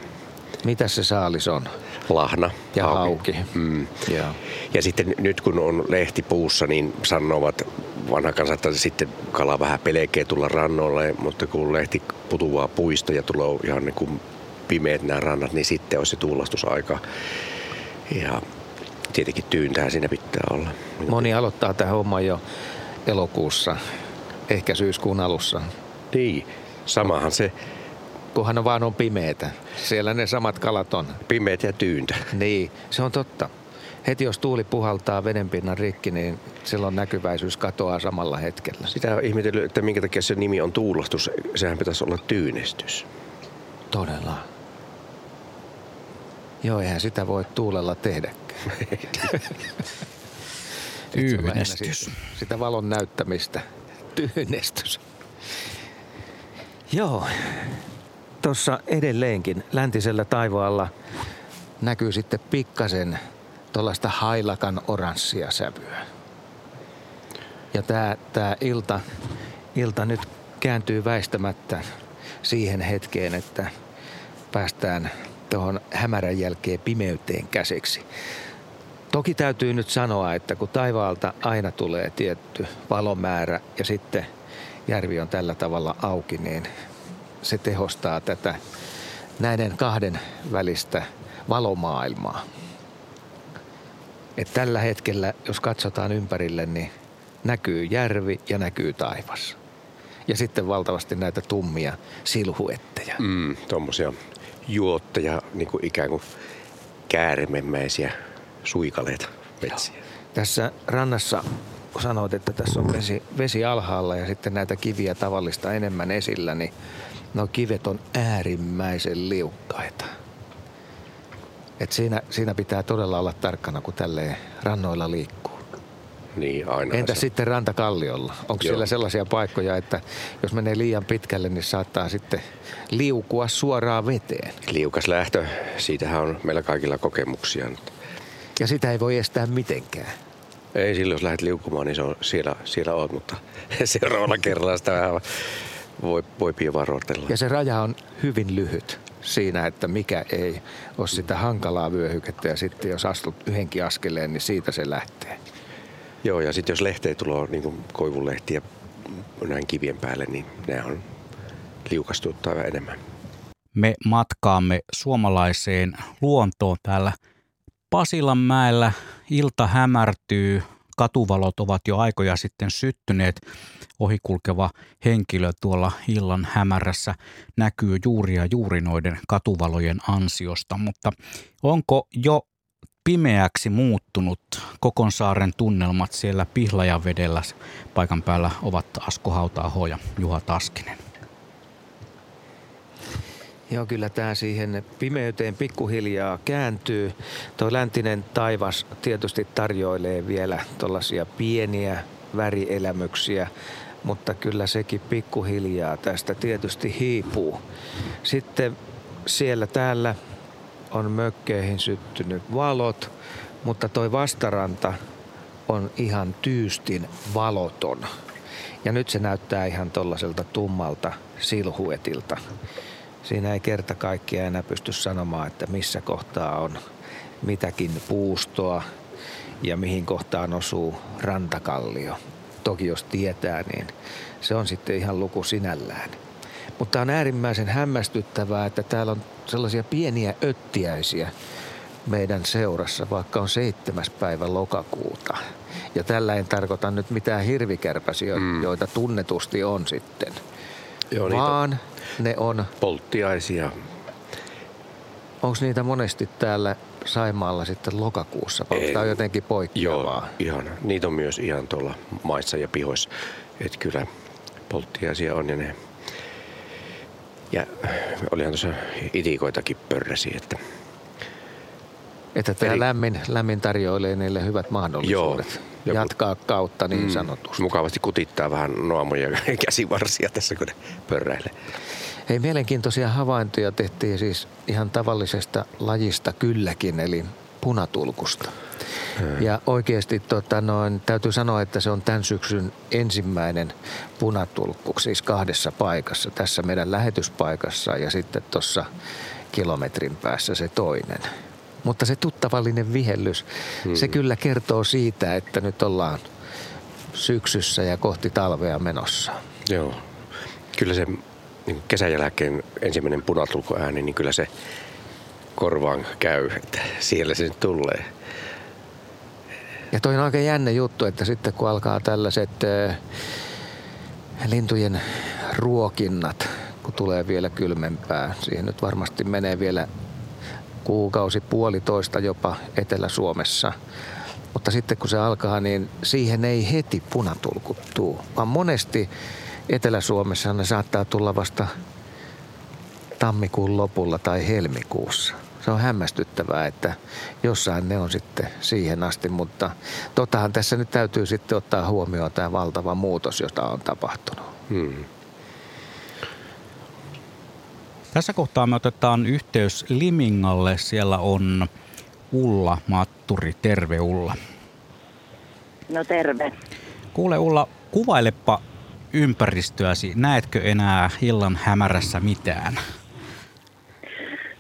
Mitä se saalis on? Lahna. Ja hauki. hauki. Mm. Ja. ja sitten nyt kun on lehti puussa, niin sanovat vanha kansa, että sitten kala vähän pelkee tulla rannoille, mutta kun lehti putuaa puista ja tulee ihan niin kuin pimeät nämä rannat, niin sitten on se tuulastusaika. Ja tietenkin tyyntää siinä pitää olla. Moni aloittaa tähän homman jo elokuussa, ehkä syyskuun alussa. Niin, samahan se. Kunhan on vaan on pimeitä. Siellä ne samat kalat on. Pimeät ja tyyntä. Niin, se on totta heti jos tuuli puhaltaa vedenpinnan rikki, niin silloin näkyväisyys katoaa samalla hetkellä. Sitä on ihmetellyt, että minkä takia se nimi on tuulastus. Sehän pitäisi olla tyynestys. Todella. Joo, eihän sitä voi tuulella tehdäkään. Tyynestys. Sitä, sitä valon näyttämistä. Tyynestys. Joo. Tuossa edelleenkin läntisellä taivaalla näkyy sitten pikkasen tuollaista hailakan oranssia sävyä. Ja tämä tää ilta, ilta nyt kääntyy väistämättä siihen hetkeen, että päästään tuohon hämärän jälkeen pimeyteen käsiksi. Toki täytyy nyt sanoa, että kun taivaalta aina tulee tietty valomäärä ja sitten järvi on tällä tavalla auki, niin se tehostaa tätä näiden kahden välistä valomaailmaa. Et tällä hetkellä, jos katsotaan ympärille, niin näkyy järvi ja näkyy taivas. Ja sitten valtavasti näitä tummia silhuetteja. Mm, tuommoisia juotteja, niin kuin ikään kuin käärimemäisiä suikaleita metsiä. Tässä rannassa kun sanoit, että tässä on vesi, vesi alhaalla ja sitten näitä kiviä tavallista enemmän esillä, niin nuo kivet on äärimmäisen liukkaita. Et siinä, siinä pitää todella olla tarkkana, kun tälleen rannoilla liikkuu. Niin, aina. Entä se. sitten rantakalliolla? Onko Joo. siellä sellaisia paikkoja, että jos menee liian pitkälle, niin saattaa sitten liukua suoraan veteen? Liukas lähtö, siitähän on meillä kaikilla kokemuksia. Ja sitä ei voi estää mitenkään. Ei silloin, jos lähdet liukumaan, niin se on siellä, siellä oot, mutta seuraavalla kerralla sitä vähän voi, voi varoitella. Ja se raja on hyvin lyhyt siinä, että mikä ei ole sitä hankalaa vyöhykettä ja sitten jos astut yhdenkin askeleen, niin siitä se lähtee. Joo, ja sitten jos lehteä tulee niin kuin koivunlehtiä näin kivien päälle, niin ne on liukastuttaa enemmän. Me matkaamme suomalaiseen luontoon täällä Pasilanmäellä. Ilta hämärtyy, katuvalot ovat jo aikoja sitten syttyneet. Ohikulkeva henkilö tuolla illan hämärässä näkyy juuri ja juuri noiden katuvalojen ansiosta, mutta onko jo pimeäksi muuttunut Kokonsaaren tunnelmat siellä Pihlajavedellä paikan päällä ovat Asko hauta ja Juha Taskinen. Joo, kyllä tämä siihen pimeyteen pikkuhiljaa kääntyy. Tuo läntinen taivas tietysti tarjoilee vielä tuollaisia pieniä värielämyksiä, mutta kyllä sekin pikkuhiljaa tästä tietysti hiipuu. Sitten siellä täällä on mökkeihin syttynyt valot, mutta toi vastaranta on ihan tyystin valoton. Ja nyt se näyttää ihan tollaselta tummalta silhuetilta. Siinä ei kerta kaikkiaan enää pysty sanomaan, että missä kohtaa on mitäkin puustoa ja mihin kohtaan osuu rantakallio. Toki jos tietää, niin se on sitten ihan luku sinällään. Mutta on äärimmäisen hämmästyttävää, että täällä on sellaisia pieniä öttiäisiä meidän seurassa, vaikka on seitsemäs päivä lokakuuta. Ja tällä en tarkoita nyt mitään hirvikärpäsiä, mm. joita tunnetusti on sitten. Joo, vaan ne on... Polttiaisia. Onko niitä monesti täällä Saimaalla sitten lokakuussa? Onko tämä jotenkin poikkeavaa? Joo, ihan. Niitä on myös ihan tuolla maissa ja pihoissa. Että kyllä polttiaisia on ja ne... Ja olihan tuossa itikoitakin pörräsi, että... Että tämä Eli... lämmin, lämmin tarjoilee niille hyvät mahdollisuudet. Joo. Jatkaa kautta niin mm, sanotusti. Mukavasti kutittaa vähän nuomoja ja käsivarsia tässä, kun ne pörräilee. Hei, mielenkiintoisia havaintoja tehtiin siis ihan tavallisesta lajista kylläkin, eli punatulkusta. Hmm. Ja oikeasti tota, noin, täytyy sanoa, että se on tämän syksyn ensimmäinen punatulkku, siis kahdessa paikassa. Tässä meidän lähetyspaikassa ja sitten tuossa kilometrin päässä se toinen. Mutta se tuttavallinen vihellys, hmm. se kyllä kertoo siitä, että nyt ollaan syksyssä ja kohti talvea menossa. Joo. Kyllä se niin kesän jälkeen ensimmäinen punatulkoääni, niin kyllä se korvaan käy, että siellä se nyt tulee. Ja toi on aika jännä juttu, että sitten kun alkaa tällaiset lintujen ruokinnat, kun tulee vielä kylmempää, siihen nyt varmasti menee vielä kuukausi puolitoista jopa Etelä-Suomessa. Mutta sitten kun se alkaa, niin siihen ei heti punatulkuttuu, vaan monesti Etelä-Suomessa ne saattaa tulla vasta tammikuun lopulla tai helmikuussa. Se on hämmästyttävää, että jossain ne on sitten siihen asti, mutta totahan tässä nyt täytyy sitten ottaa huomioon tämä valtava muutos, jota on tapahtunut. Hmm. Tässä kohtaa me otetaan yhteys Limingalle. Siellä on Ulla Matturi. Terve Ulla. No terve. Kuule Ulla, kuvailepa ympäristöäsi. Näetkö enää illan hämärässä mitään?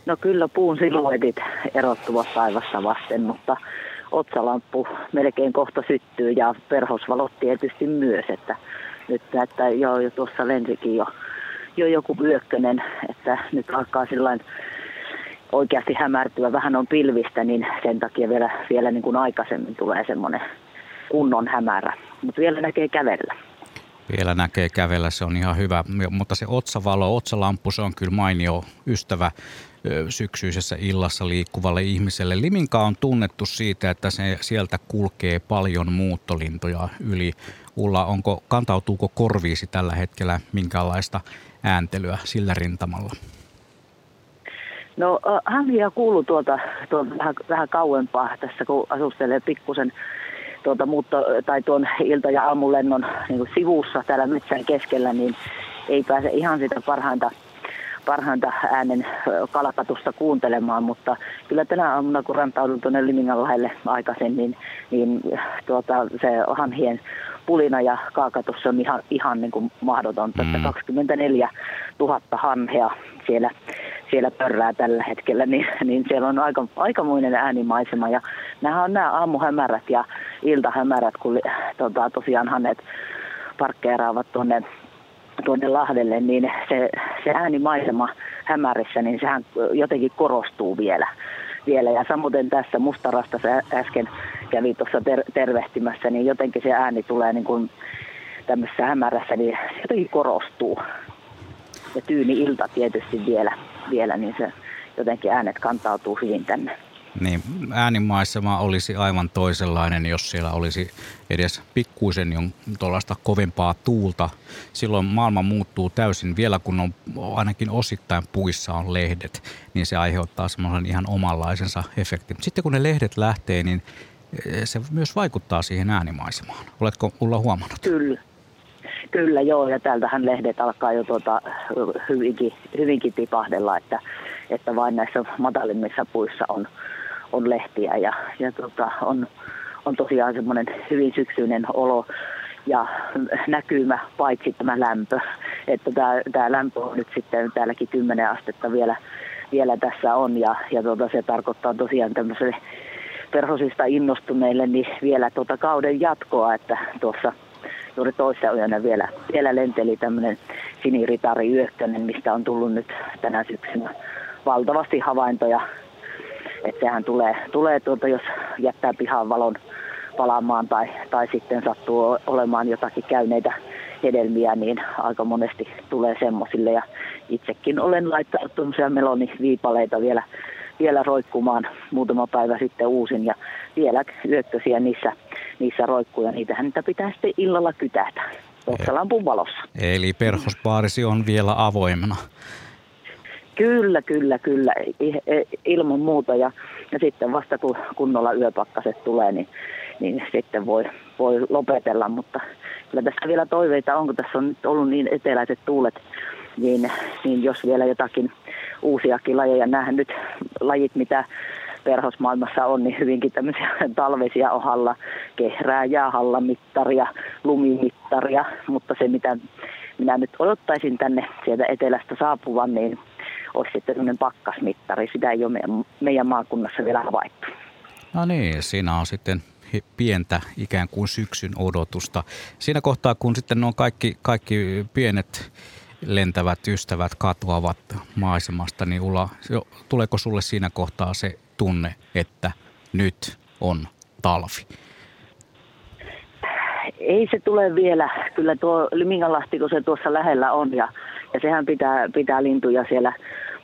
No kyllä puun siluetit erottuvat taivasta vasten, mutta otsalamppu melkein kohta syttyy ja perhosvalot tietysti myös, että nyt näyttää jo, jo tuossa lensikin jo, jo joku vyökkönen, että nyt alkaa sillain oikeasti hämärtyä. Vähän on pilvistä, niin sen takia vielä, vielä niin kuin aikaisemmin tulee semmoinen kunnon hämärä. Mutta vielä näkee kävellä vielä näkee kävellä, se on ihan hyvä. Mutta se otsavalo, otsalamppu, se on kyllä mainio ystävä syksyisessä illassa liikkuvalle ihmiselle. Liminka on tunnettu siitä, että se sieltä kulkee paljon muuttolintoja yli. Ulla, onko, kantautuuko korviisi tällä hetkellä minkälaista ääntelyä sillä rintamalla? No hämmiä kuuluu tuolta, tuolta vähän, vähän kauempaa tässä, kun asustelee pikkusen tuota, muutto, tai tuon ilta- ja aamulennon niin kuin sivussa täällä metsän keskellä, niin ei pääse ihan sitä parhainta, parhainta äänen kalkatusta kuuntelemaan, mutta kyllä tänä aamuna, kun rantaudun tuonne Limingan lähelle aikaisemmin, niin, niin tuota, se hanhien pulina ja kaakatus on ihan, ihan niin kuin mahdotonta, mm. 24 000 hanhea siellä siellä pörrää tällä hetkellä, niin, niin siellä on aika, aikamoinen äänimaisema. Ja nämä on nämä aamuhämärät ja iltahämärät, kun tota, tosiaan hänet parkkeeraavat tuonne tuonne Lahdelle, niin se, se äänimaisema hämärissä, niin sehän jotenkin korostuu vielä. vielä. Ja samoin tässä Mustarasta se äsken kävi tuossa ter- tervehtimässä, niin jotenkin se ääni tulee niin kuin tämmöisessä hämärässä, niin se jotenkin korostuu. Ja tyyni ilta tietysti vielä, vielä niin se jotenkin äänet kantautuu hyvin tänne. Niin, äänimaisema olisi aivan toisenlainen, jos siellä olisi edes pikkuisen tuollaista kovempaa tuulta. Silloin maailma muuttuu täysin. Vielä kun on ainakin osittain puissa on lehdet, niin se aiheuttaa semmoisen ihan omanlaisensa efektin. Sitten kun ne lehdet lähtee, niin eh, se myös vaikuttaa siihen äänimaisemaan. Oletko Ulla huomannut? Kyllä. Kyllä joo, ja täältähän lehdet alkaa jo tuota, hyvinkin, hyvinkin tipahdella, että, että vain näissä matalimmissa puissa on, on lehtiä ja, ja tota, on, on tosiaan semmoinen hyvin syksyinen olo ja näkymä, paitsi tämä lämpö. Että tämä, tämä lämpö on nyt sitten täälläkin 10 astetta vielä, vielä tässä on ja, ja tota, se tarkoittaa tosiaan tämmöiselle perhosista innostuneille niin vielä tuota kauden jatkoa, että tuossa juuri toissa yönä vielä, vielä lenteli tämmöinen siniritari yökkönen, mistä on tullut nyt tänä syksynä valtavasti havaintoja että sehän tulee, tulee tuota, jos jättää pihan valon palaamaan tai, tai sitten sattuu olemaan jotakin käyneitä hedelmiä, niin aika monesti tulee semmoisille. Ja itsekin olen laittanut tuommoisia meloniviipaleita vielä, vielä roikkumaan muutama päivä sitten uusin ja vielä yökkösiä niissä, niissä roikkuja. Niitähän niitä pitää sitten illalla kytätä tuossa lampun valossa. Eli perhospaarisi on vielä avoimena. Kyllä, kyllä, kyllä, ilman muuta. Ja, ja sitten vasta kun kunnolla yöpakkaset tulee, niin, niin sitten voi, voi lopetella. Mutta kyllä tässä vielä toiveita on, kun tässä on nyt ollut niin eteläiset tuulet, niin, niin jos vielä jotakin uusiakin lajeja nähnyt, lajit mitä perhosmaailmassa on, niin hyvinkin tämmöisiä talveisia ohalla, kehrääjää, hallamittaria, lumimittaria, mutta se mitä minä nyt odottaisin tänne sieltä etelästä saapuvan, niin olisi sitten sellainen pakkasmittari. Sitä ei ole meidän, meidän maakunnassa vielä havaittu. No niin, siinä on sitten pientä ikään kuin syksyn odotusta. Siinä kohtaa, kun sitten on kaikki, kaikki pienet lentävät ystävät katoavat maisemasta, niin Ulla, tuleeko sulle siinä kohtaa se tunne, että nyt on talvi? Ei se tule vielä. Kyllä tuo Lyminganlahti, kun se tuossa lähellä on ja, ja sehän pitää, pitää lintuja siellä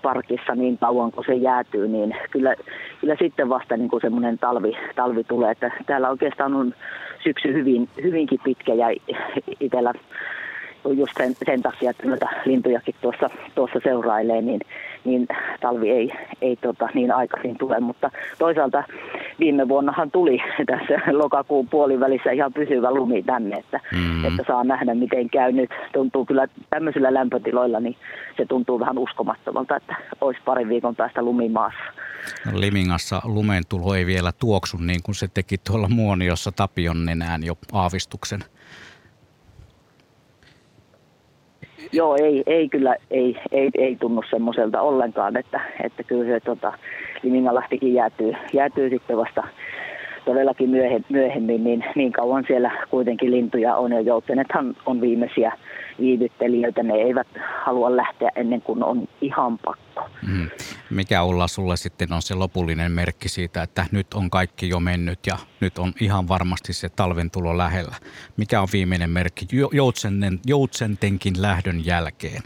parkissa niin kauan kun se jäätyy, niin kyllä, kyllä sitten vasta niin kuin semmoinen talvi, talvi tulee. Että täällä oikeastaan on syksy hyvin, hyvinkin pitkä ja itsellä just sen, sen takia, että noita lintujakin tuossa, tuossa seurailee, niin, niin talvi ei, ei tota, niin aikaisin tule. Mutta toisaalta viime vuonnahan tuli tässä lokakuun puolivälissä ihan pysyvä lumi tänne, että, mm. että saa nähdä miten käy nyt. Tuntuu kyllä tämmöisillä lämpötiloilla, niin se tuntuu vähän uskomattomalta, että olisi parin viikon päästä lumimaassa. No, Limingassa lumen tulo ei vielä tuoksu niin kuin se teki tuolla Muoniossa Tapion nenään jo aavistuksen. Joo, ei, ei kyllä, ei, ei, ei tunnu semmoiselta ollenkaan, että, että kyllä se tota, Limingalahtikin jäätyy, jäätyy sitten vasta todellakin myöhemmin, niin, niin kauan siellä kuitenkin lintuja on ja joutsenethan on viimeisiä viivyttelijöitä. Ne eivät halua lähteä ennen kuin on ihan pakko. Mm. Mikä olla sulle sitten on se lopullinen merkki siitä, että nyt on kaikki jo mennyt ja nyt on ihan varmasti se talven tulo lähellä? Mikä on viimeinen merkki joutsenten, joutsentenkin lähdön jälkeen?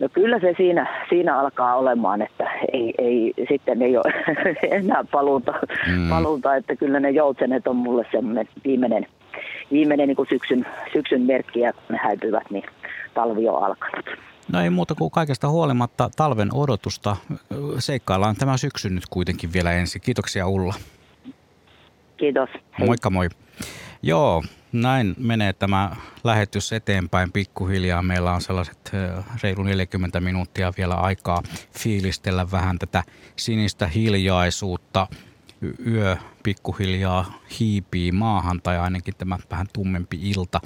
No kyllä se siinä, siinä alkaa olemaan, että ei, ei, sitten ei ole enää paluuta, mm. paluuta, että kyllä ne joutsenet on mulle semmoinen viimeinen, viimeinen niin kuin syksyn, syksyn merkki ja kun ne häipyvät, niin talvi on alkanut. No ei muuta kuin kaikesta huolimatta talven odotusta. Seikkaillaan tämä syksy nyt kuitenkin vielä ensin. Kiitoksia Ulla. Kiitos. Hei. Moikka moi. Joo, näin menee tämä lähetys eteenpäin pikkuhiljaa. Meillä on sellaiset reilu 40 minuuttia vielä aikaa fiilistellä vähän tätä sinistä hiljaisuutta. Yö pikkuhiljaa hiipii maahan tai ainakin tämä vähän tummempi ilta.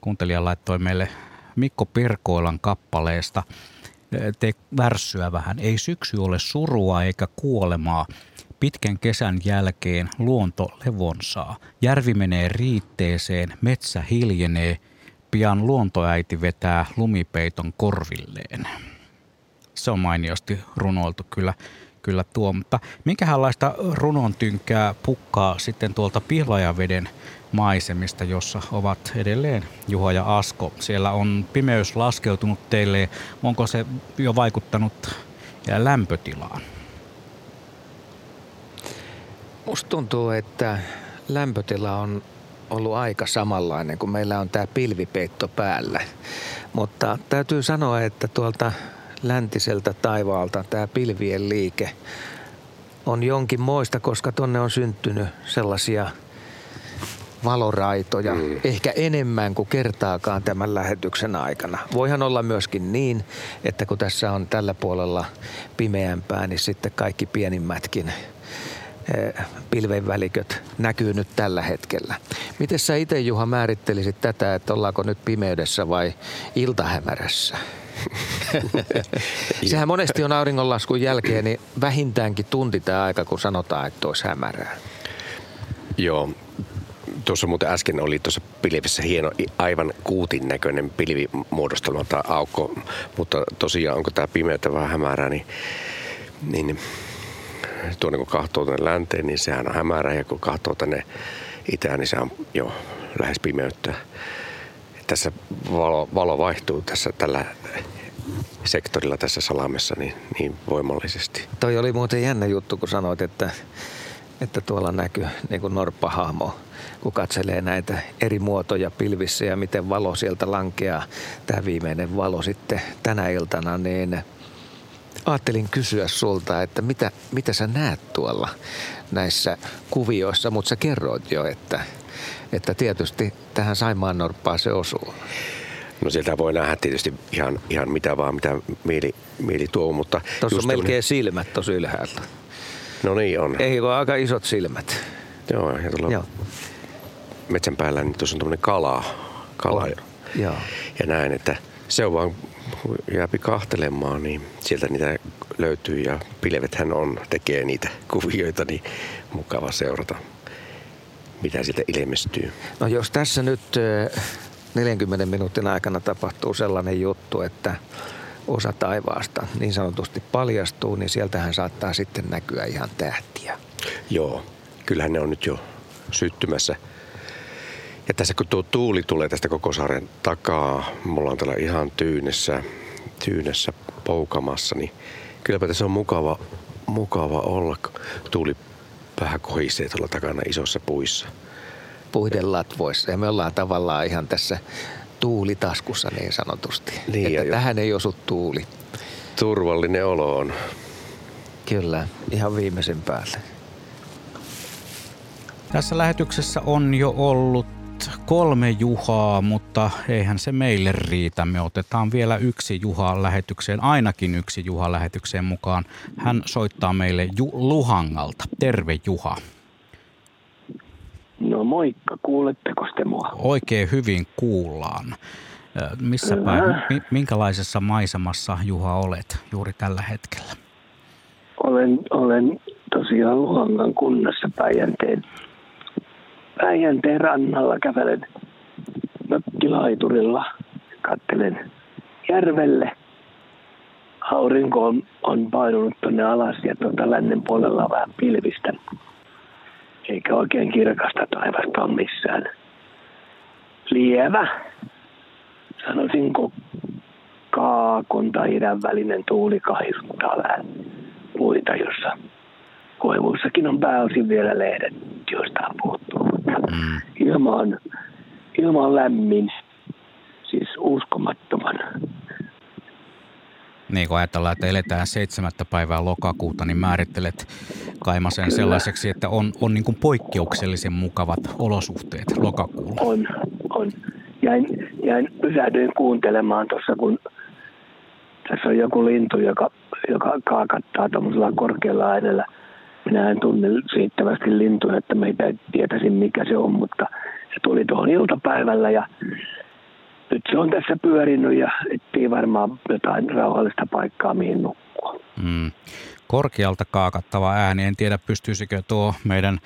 Kuuntelija laittoi meille Mikko Perkoilan kappaleesta te värssyä vähän. Ei syksy ole surua eikä kuolemaa. Pitkän kesän jälkeen luonto levon saa. Järvi menee riitteeseen, metsä hiljenee. Pian luontoäiti vetää lumipeiton korvilleen. Se on mainiosti runoiltu kyllä, kyllä tuo. Mutta minkälaista runon tynkää pukkaa sitten tuolta Pihlajaveden maisemista, jossa ovat edelleen Juha ja Asko. Siellä on pimeys laskeutunut teille. Onko se jo vaikuttanut lämpötilaan? Musta tuntuu, että lämpötila on ollut aika samanlainen, kun meillä on tämä pilvipeitto päällä. Mutta täytyy sanoa, että tuolta läntiseltä taivaalta tämä pilvien liike on jonkin moista, koska tonne on syntynyt sellaisia valoraitoja, mm. ehkä enemmän kuin kertaakaan tämän lähetyksen aikana. Voihan olla myöskin niin, että kun tässä on tällä puolella pimeämpää, niin sitten kaikki pienimmätkin Eh, pilvenväliköt näkyy nyt tällä hetkellä. Miten sä itse Juha määrittelisit tätä, että ollaanko nyt pimeydessä vai iltahämärässä? Sehän monesti on auringonlaskun jälkeen niin vähintäänkin tunti tämä aika, kun sanotaan, että olisi hämärää. Joo, tuossa muuten äsken oli tuossa pilvissä hieno, aivan kuutin näköinen pilvimuodostelma tai aukko, mutta tosiaan onko tämä pimeyttä vähän hämärää, niin, niin tuonne kun katsoo tuonne länteen, niin sehän on hämärä ja kun katsoo tänne itään, niin se on jo lähes pimeyttä. Tässä valo, valo vaihtuu tässä tällä sektorilla tässä salamessa niin, niin voimallisesti. Toi oli muuten jännä juttu, kun sanoit, että, että tuolla näkyy niin kuin norppahahmo, kun katselee näitä eri muotoja pilvissä ja miten valo sieltä lankeaa. Tämä viimeinen valo sitten tänä iltana, niin – ajattelin kysyä sulta, että mitä, mitä sä näet tuolla näissä kuvioissa, mutta sä kerroit jo, että, että tietysti tähän Saimaan norppaan se osuu. No sieltä voi nähdä tietysti ihan, ihan mitä vaan, mitä mieli, mieli tuo, mutta... Tuossa on melkein silmät tuossa ylhäällä. No niin on. Ei ole aika isot silmät. Joo, ja tuolla Joo. metsän päällä niin tuossa on tämmöinen kala. kala on. Joo. Ja näin, että se on vaan jääpi kahtelemaan, niin sieltä niitä löytyy ja pilvethän on, tekee niitä kuvioita, niin mukava seurata, mitä sieltä ilmestyy. No jos tässä nyt 40 minuutin aikana tapahtuu sellainen juttu, että osa taivaasta niin sanotusti paljastuu, niin sieltähän saattaa sitten näkyä ihan tähtiä. Joo, kyllähän ne on nyt jo syttymässä – ja tässä kun tuo tuuli tulee tästä koko saaren takaa, mulla on täällä ihan tyynessä, tyynessä poukamassa, niin kylläpä tässä on mukava, mukava olla. Tuuli vähän kohisee tuolla takana isossa puissa. Puiden latvoissa ja me ollaan tavallaan ihan tässä tuulitaskussa niin sanotusti. Niin, että tähän ei osu tuuli. Turvallinen olo on. Kyllä, ihan viimeisen päälle. Tässä lähetyksessä on jo ollut kolme Juhaa, mutta eihän se meille riitä. Me otetaan vielä yksi Juha lähetykseen, ainakin yksi Juha lähetykseen mukaan. Hän soittaa meille Ju- Luhangalta. Terve Juha. No moikka, kuuletteko te mua? Oikein hyvin kuullaan. Missä päin, minkälaisessa maisemassa Juha olet juuri tällä hetkellä? Olen, olen tosiaan Luhangan kunnassa Päijänteen Päijänteen rannalla kävelen mökkilaiturilla, kattelen järvelle. Aurinko on, on painunut tuonne alas ja tuota lännen puolella on vähän pilvistä. Eikä oikein kirkasta taivasta ole missään. Lievä, sanoisinko kaakon tai idän välinen tuuli kahisuttaa vähän puita, jossa koivuissakin on pääosin vielä lehdet, joista on puhuttu. Mm. Ilma, on, ilma on lämmin, siis uskomattoman. Niin kun ajatellaan, että eletään seitsemättä päivää lokakuuta, niin määrittelet Kaimasen sellaiseksi, että on, on niin kuin poikkeuksellisen mukavat olosuhteet lokakuulla. On, on. Jäin, jäin pysähdyin kuuntelemaan tuossa, kun tässä on joku lintu, joka, joka kaakattaa tuollaisella korkealla äänellä – minä en tunne riittävästi lintuja, että meitä ei tietäisi mikä se on, mutta se tuli tuohon iltapäivällä ja nyt se on tässä pyörinyt ja etsii varmaan jotain rauhallista paikkaa mihin nukkua. Mm. Korkealta kaakattava ääni. En tiedä pystyisikö tuo meidän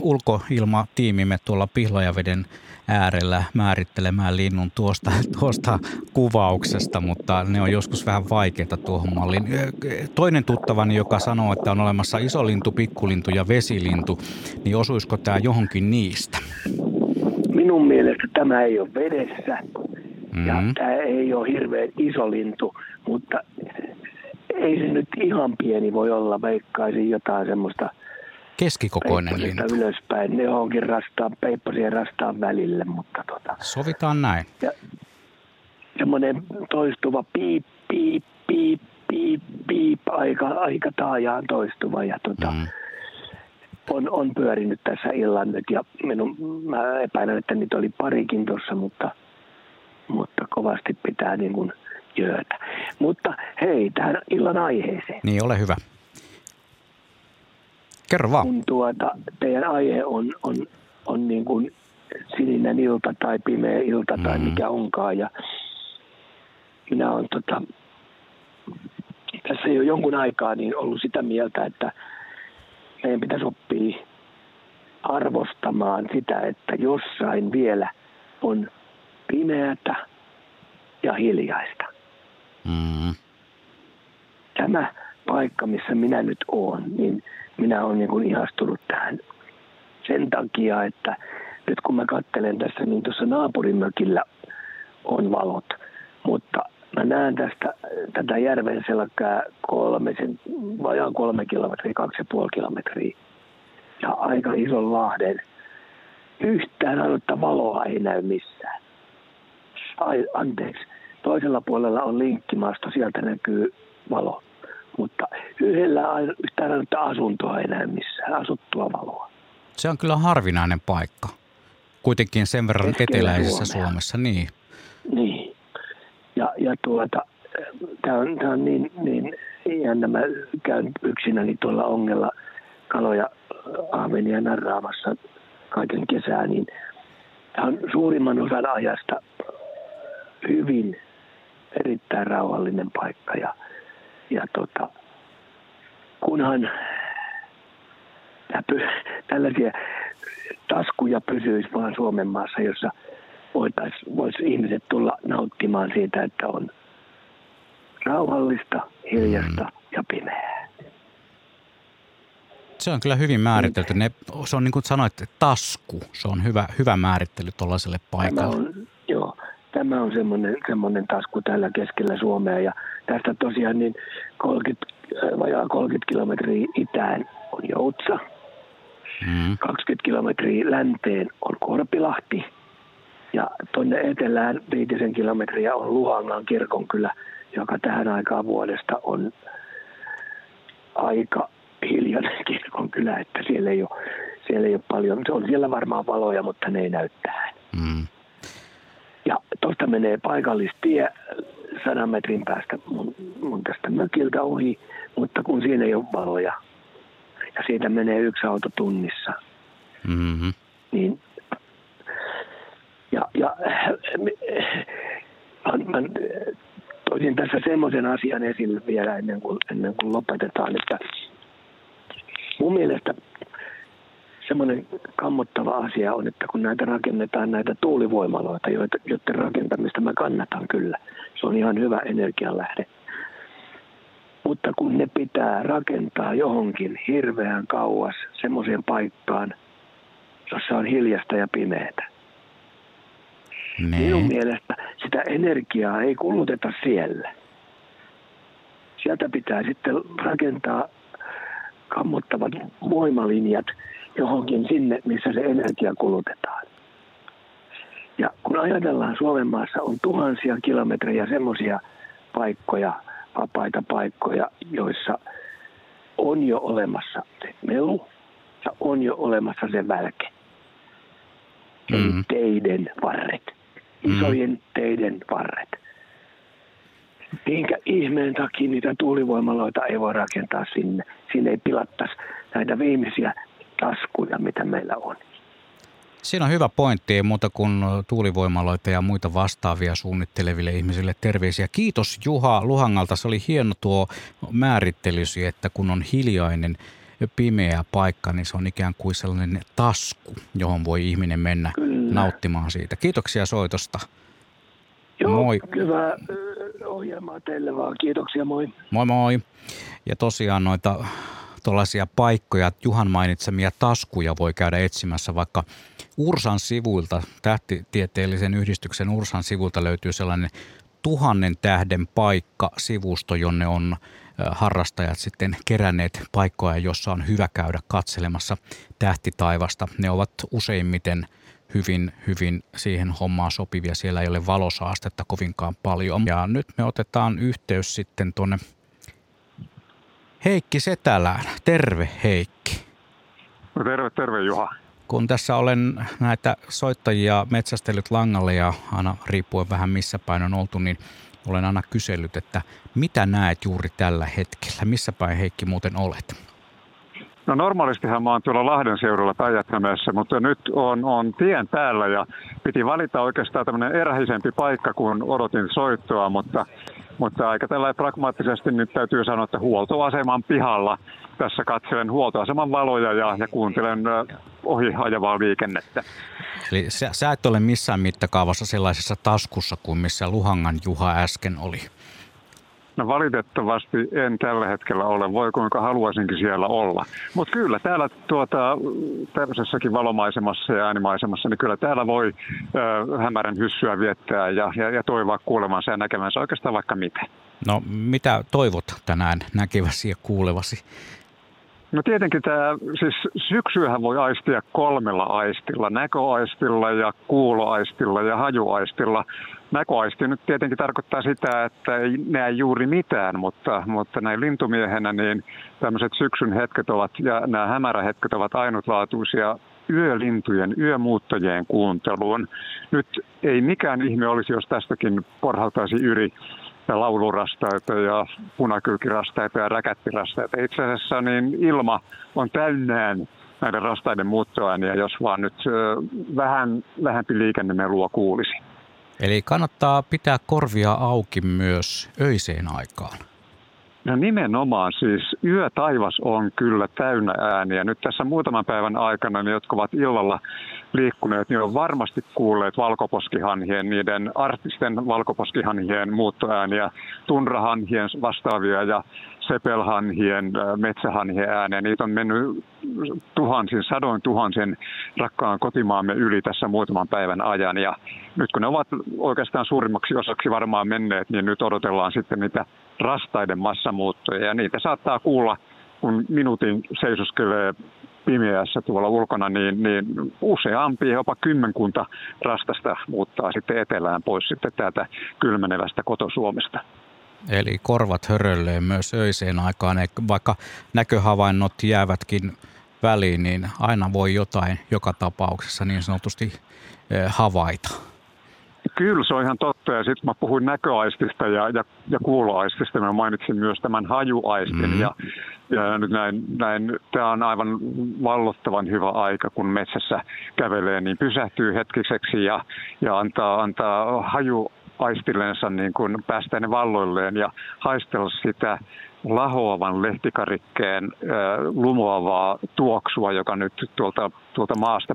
ulkoilmatiimimme tuolla Pihlajaveden äärellä määrittelemään linnun tuosta, tuosta kuvauksesta, mutta ne on joskus vähän vaikeita tuohon malliin. Toinen tuttavani, joka sanoo, että on olemassa isolintu, pikkulintu ja vesilintu, niin osuisiko tämä johonkin niistä? Minun mielestä tämä ei ole vedessä mm-hmm. ja tämä ei ole hirveän iso lintu, mutta ei se nyt ihan pieni voi olla, veikkaisin jotain semmoista Keskikokoinen lintu. ylöspäin, ne johonkin rastaan, peippasien rastaan välille, mutta tota. Sovitaan näin. Ja semmoinen toistuva piip, piip, piip, piip, piip, aika, aika taajaan toistuva ja tota, mm. on, on pyörinyt tässä illan nyt ja minun, mä epäilen, että niitä oli parikin tuossa, mutta, mutta kovasti pitää niin kuin jöötä. Mutta hei, tähän illan aiheeseen. Niin, ole hyvä. Kerro vaan. Kun tuota, teidän aihe on, on, on niin kuin sininen ilta tai pimeä ilta mm. tai mikä onkaan. Ja minä olen tota, tässä jo jonkun aikaa niin ollut sitä mieltä, että meidän pitäisi oppia arvostamaan sitä, että jossain vielä on pimeätä ja hiljaista. Mm. Tämä paikka, missä minä nyt olen, niin minä olen niin kuin ihastunut tähän sen takia, että nyt kun mä katselen tässä, niin tuossa naapurimökillä on valot, mutta mä näen tästä tätä järven selkää kolmisen, vajaan kolme kilometriä, kaksi ja puoli kilometriä ja aika ison lahden. Yhtään ainutta valoa ei näy missään. Ai, anteeksi. Toisella puolella on linkkimasto, sieltä näkyy valo. Mutta yhdellä yhtään ainutta asuntoa ei näy missään, asuttua valoa. Se on kyllä harvinainen paikka. Kuitenkin sen verran Keskellä eteläisessä Suomea. Suomessa, niin. Niin. Ja, ja tuota, tämä on, tää on niin, niin jännä. Mä käyn yksinäni tuolla ongella kaloja ahvenia narraamassa kaiken kesää, niin tämä on suurimman osan ajasta hyvin erittäin rauhallinen paikka ja, ja tota, kunhan tällaisia taskuja pysyisi vaan Suomen maassa, jossa voitaisiin vois ihmiset tulla nauttimaan siitä, että on rauhallista, hiljasta mm. ja pimeää. Se on kyllä hyvin määritelty. Ne, se on niin kuin sanoit, tasku. Se on hyvä, hyvä määrittely tuollaiselle paikalle. Tämä on, tämä on semmoinen, semmoinen tasku täällä keskellä Suomea ja tästä tosiaan niin 30, vajaa 30 kilometriä itään on Joutsa. Mm. 20 kilometriä länteen on Korpilahti ja tuonne etelään viitisen kilometriä on Luhangan kirkonkylä, joka tähän aikaan vuodesta on aika hiljainen kirkonkylä, että siellä ei ole, siellä ei ole paljon, se on siellä varmaan valoja, mutta ne ei näy tähän. Mm. Ja tuosta menee paikallistie sadan metrin päästä mun, mun tästä mökiltä ohi, mutta kun siinä ei ole valoja ja siitä menee yksi auto tunnissa, mm-hmm. niin ja, ja mä, mä toisin tässä semmoisen asian esille vielä ennen kuin, ennen kuin lopetetaan, että mun mielestä semmoinen kammottava asia on, että kun näitä rakennetaan näitä tuulivoimaloita, joita, joiden rakentamista mä kannatan kyllä. Se on ihan hyvä energianlähde. Mutta kun ne pitää rakentaa johonkin hirveän kauas semmoiseen paikkaan, jossa on hiljasta ja pimeätä. Ne. Minun mielestä sitä energiaa ei kuluteta siellä. Sieltä pitää sitten rakentaa kammottavat voimalinjat johonkin sinne, missä se energia kulutetaan. Ja kun ajatellaan Suomen maassa on tuhansia kilometrejä semmoisia paikkoja, vapaita paikkoja, joissa on jo olemassa se melu ja on jo olemassa se välke. Eli mm. teiden varret, isojen mm. teiden varret. Minkä ihmeen takia niitä tuulivoimaloita ei voi rakentaa sinne? Sinne ei pilattaisi näitä viimeisiä taskuja, mitä meillä on. Siinä on hyvä pointti, ei muuta kuin tuulivoimaloita ja muita vastaavia suunnitteleville ihmisille terveisiä. Kiitos Juha Luhangalta, se oli hieno tuo määrittelysi, että kun on hiljainen pimeä paikka, niin se on ikään kuin sellainen tasku, johon voi ihminen mennä Kyllä. nauttimaan siitä. Kiitoksia soitosta. Joo, moi. hyvää ohjelmaa teille vaan. Kiitoksia, moi. Moi moi. Ja tosiaan noita tuollaisia paikkoja, Juhan mainitsemia taskuja voi käydä etsimässä vaikka Ursan sivuilta, tähtitieteellisen yhdistyksen Ursan sivuilta löytyy sellainen tuhannen tähden paikka sivusto, jonne on harrastajat sitten keränneet paikkoja, jossa on hyvä käydä katselemassa tähtitaivasta. Ne ovat useimmiten hyvin, hyvin siihen hommaan sopivia. Siellä ei ole valosaastetta kovinkaan paljon. Ja nyt me otetaan yhteys sitten tuonne Heikki Setälään. Terve Heikki. No terve, terve Juha. Kun tässä olen näitä soittajia metsästellyt langalle ja aina riippuen vähän missä päin on oltu, niin olen aina kysellyt, että mitä näet juuri tällä hetkellä? Missä päin Heikki muuten olet? No normaalistihan mä oon tuolla Lahden seudulla päijät mutta nyt on, on tien päällä ja piti valita oikeastaan tämmöinen erähisempi paikka, kun odotin soittoa, mutta, mutta aika tällä pragmaattisesti nyt täytyy sanoa, että huoltoaseman pihalla tässä katselen huoltoaseman valoja ja, ja kuuntelen ohi ajavaa liikennettä. Eli sä, sä et ole missään mittakaavassa sellaisessa taskussa kuin missä Luhangan Juha äsken oli. No valitettavasti en tällä hetkellä ole, voi kuinka haluaisinkin siellä olla. Mutta kyllä täällä tuota, tämmöisessäkin valomaisemassa ja äänimaisemassa, niin kyllä täällä voi ö, hämärän hyssyä viettää ja, ja, ja toivoa kuulemansa ja näkemänsä oikeastaan vaikka mitä. No mitä toivot tänään näkeväsi ja kuulevasi? No tietenkin tämä, siis syksyähän voi aistia kolmella aistilla, näköaistilla ja kuuloaistilla ja hajuaistilla. Näköaisti nyt tietenkin tarkoittaa sitä, että ei näe juuri mitään, mutta, mutta näin lintumiehenä niin tämmöiset syksyn hetket ovat ja nämä hämärähetket ovat ainutlaatuisia yölintujen, yömuuttajien kuunteluun. Nyt ei mikään ihme olisi, jos tästäkin porhaltaisi ja laulurastaita ja punakylkirastaita ja räkättirastaita. Itse asiassa niin ilma on täynnään näiden rastaiden muuttoääniä, jos vaan nyt vähän vähempi liikennemelua kuulisi. Eli kannattaa pitää korvia auki myös öiseen aikaan. No nimenomaan siis yötaivas on kyllä täynnä ääniä. Nyt tässä muutaman päivän aikana ne, jotka ovat illalla liikkuneet, niin on varmasti kuulleet valkoposkihanhien, niiden artisten valkoposkihanhien muuttoääniä, tunrahanhien vastaavia ja sepelhanhien, metsähanhien ääniä. Niitä on mennyt tuhansin, sadoin tuhansin rakkaan kotimaamme yli tässä muutaman päivän ajan. Ja nyt kun ne ovat oikeastaan suurimmaksi osaksi varmaan menneet, niin nyt odotellaan sitten niitä rastaiden massamuuttoja. Ja niitä saattaa kuulla, kun minuutin seisoskelee pimeässä tuolla ulkona, niin, niin useampi, jopa kymmenkunta rastasta muuttaa sitten etelään pois sitten täältä kylmenevästä kotosuomesta. Eli korvat hörölleen myös öiseen aikaan, vaikka näköhavainnot jäävätkin väliin, niin aina voi jotain joka tapauksessa niin sanotusti eh, havaita. Kyllä, se on ihan totta. Ja sitten mä puhuin näköaistista ja, ja, ja kuuloaistista. Mä mainitsin myös tämän hajuaistin. Mm. Ja, ja nyt näin, näin tämä on aivan vallottavan hyvä aika, kun metsässä kävelee, niin pysähtyy hetkiseksi ja, ja antaa, antaa haju aistillensa niin kuin päästä ne valloilleen ja haistella sitä lahoavan lehtikarikkeen lumoavaa tuoksua, joka nyt tuolta, tuolta maasta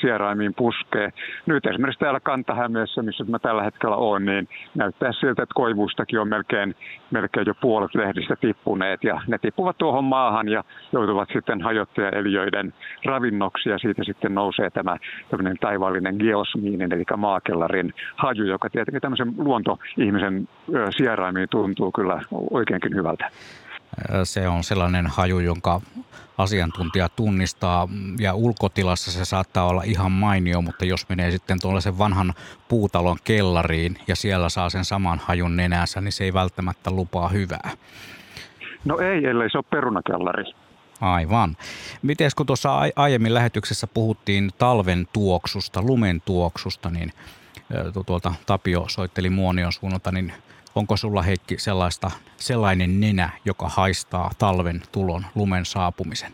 sieraimiin puskee. Nyt esimerkiksi täällä Kantahämeessä, missä mä tällä hetkellä olen, niin näyttää siltä, että koivustakin on melkein, melkein jo puolet lehdistä tippuneet. Ja ne tippuvat tuohon maahan ja joutuvat sitten hajottajaeliöiden ravinnoksi ja siitä sitten nousee tämä tämmöinen taivaallinen geosmiinin, eli maakellarin haju, joka tietenkin tämmöisen luontoihmisen sieraimiin tuntuu kyllä oikeinkin hyvältä. Se on sellainen haju, jonka asiantuntija tunnistaa ja ulkotilassa se saattaa olla ihan mainio, mutta jos menee sitten tuollaisen vanhan puutalon kellariin ja siellä saa sen saman hajun nenänsä, niin se ei välttämättä lupaa hyvää. No ei, ellei se ole perunakellari. Aivan. Miten kun tuossa aiemmin lähetyksessä puhuttiin talven tuoksusta, lumen tuoksusta, niin tuolta Tapio soitteli Muonion suunnalta, niin Onko sulla Heikki sellaista, sellainen nenä, joka haistaa talven tulon, lumen saapumisen?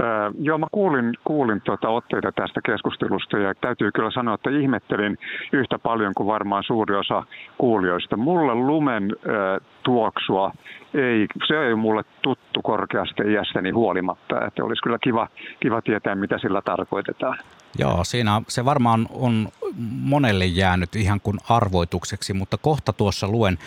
Öö, joo, mä kuulin, kuulin tuota otteita tästä keskustelusta ja täytyy kyllä sanoa, että ihmettelin yhtä paljon kuin varmaan suuri osa kuulijoista. Mulle lumen öö, tuoksua ei, se ei mulle tuttu korkeasta iästäni huolimatta, että olisi kyllä kiva, kiva tietää, mitä sillä tarkoitetaan. Joo, siinä se varmaan on monelle jäänyt ihan kuin arvoitukseksi, mutta kohta tuossa luen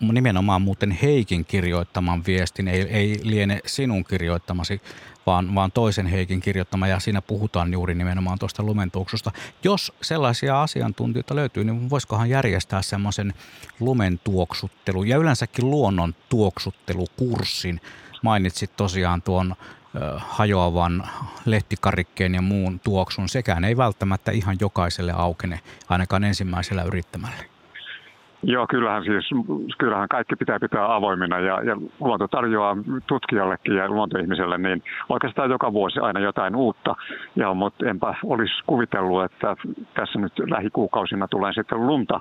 nimenomaan muuten Heikin kirjoittaman viestin, ei, ei liene sinun kirjoittamasi, vaan, vaan toisen Heikin kirjoittama, ja siinä puhutaan juuri nimenomaan tuosta lumentuoksusta. Jos sellaisia asiantuntijoita löytyy, niin voisikohan järjestää semmoisen lumentuoksuttelu ja yleensäkin luonnon tuoksuttelukurssin. Mainitsit tosiaan tuon hajoavan lehtikarikkeen ja muun tuoksun. Sekään ei välttämättä ihan jokaiselle aukene, ainakaan ensimmäisellä yrittämällä. Joo, kyllähän siis, kyllähän kaikki pitää pitää avoimina ja, ja luonto tarjoaa tutkijallekin ja luontoihmiselle niin oikeastaan joka vuosi aina jotain uutta. Ja, mutta enpä olisi kuvitellut, että tässä nyt lähikuukausina tulee sitten lunta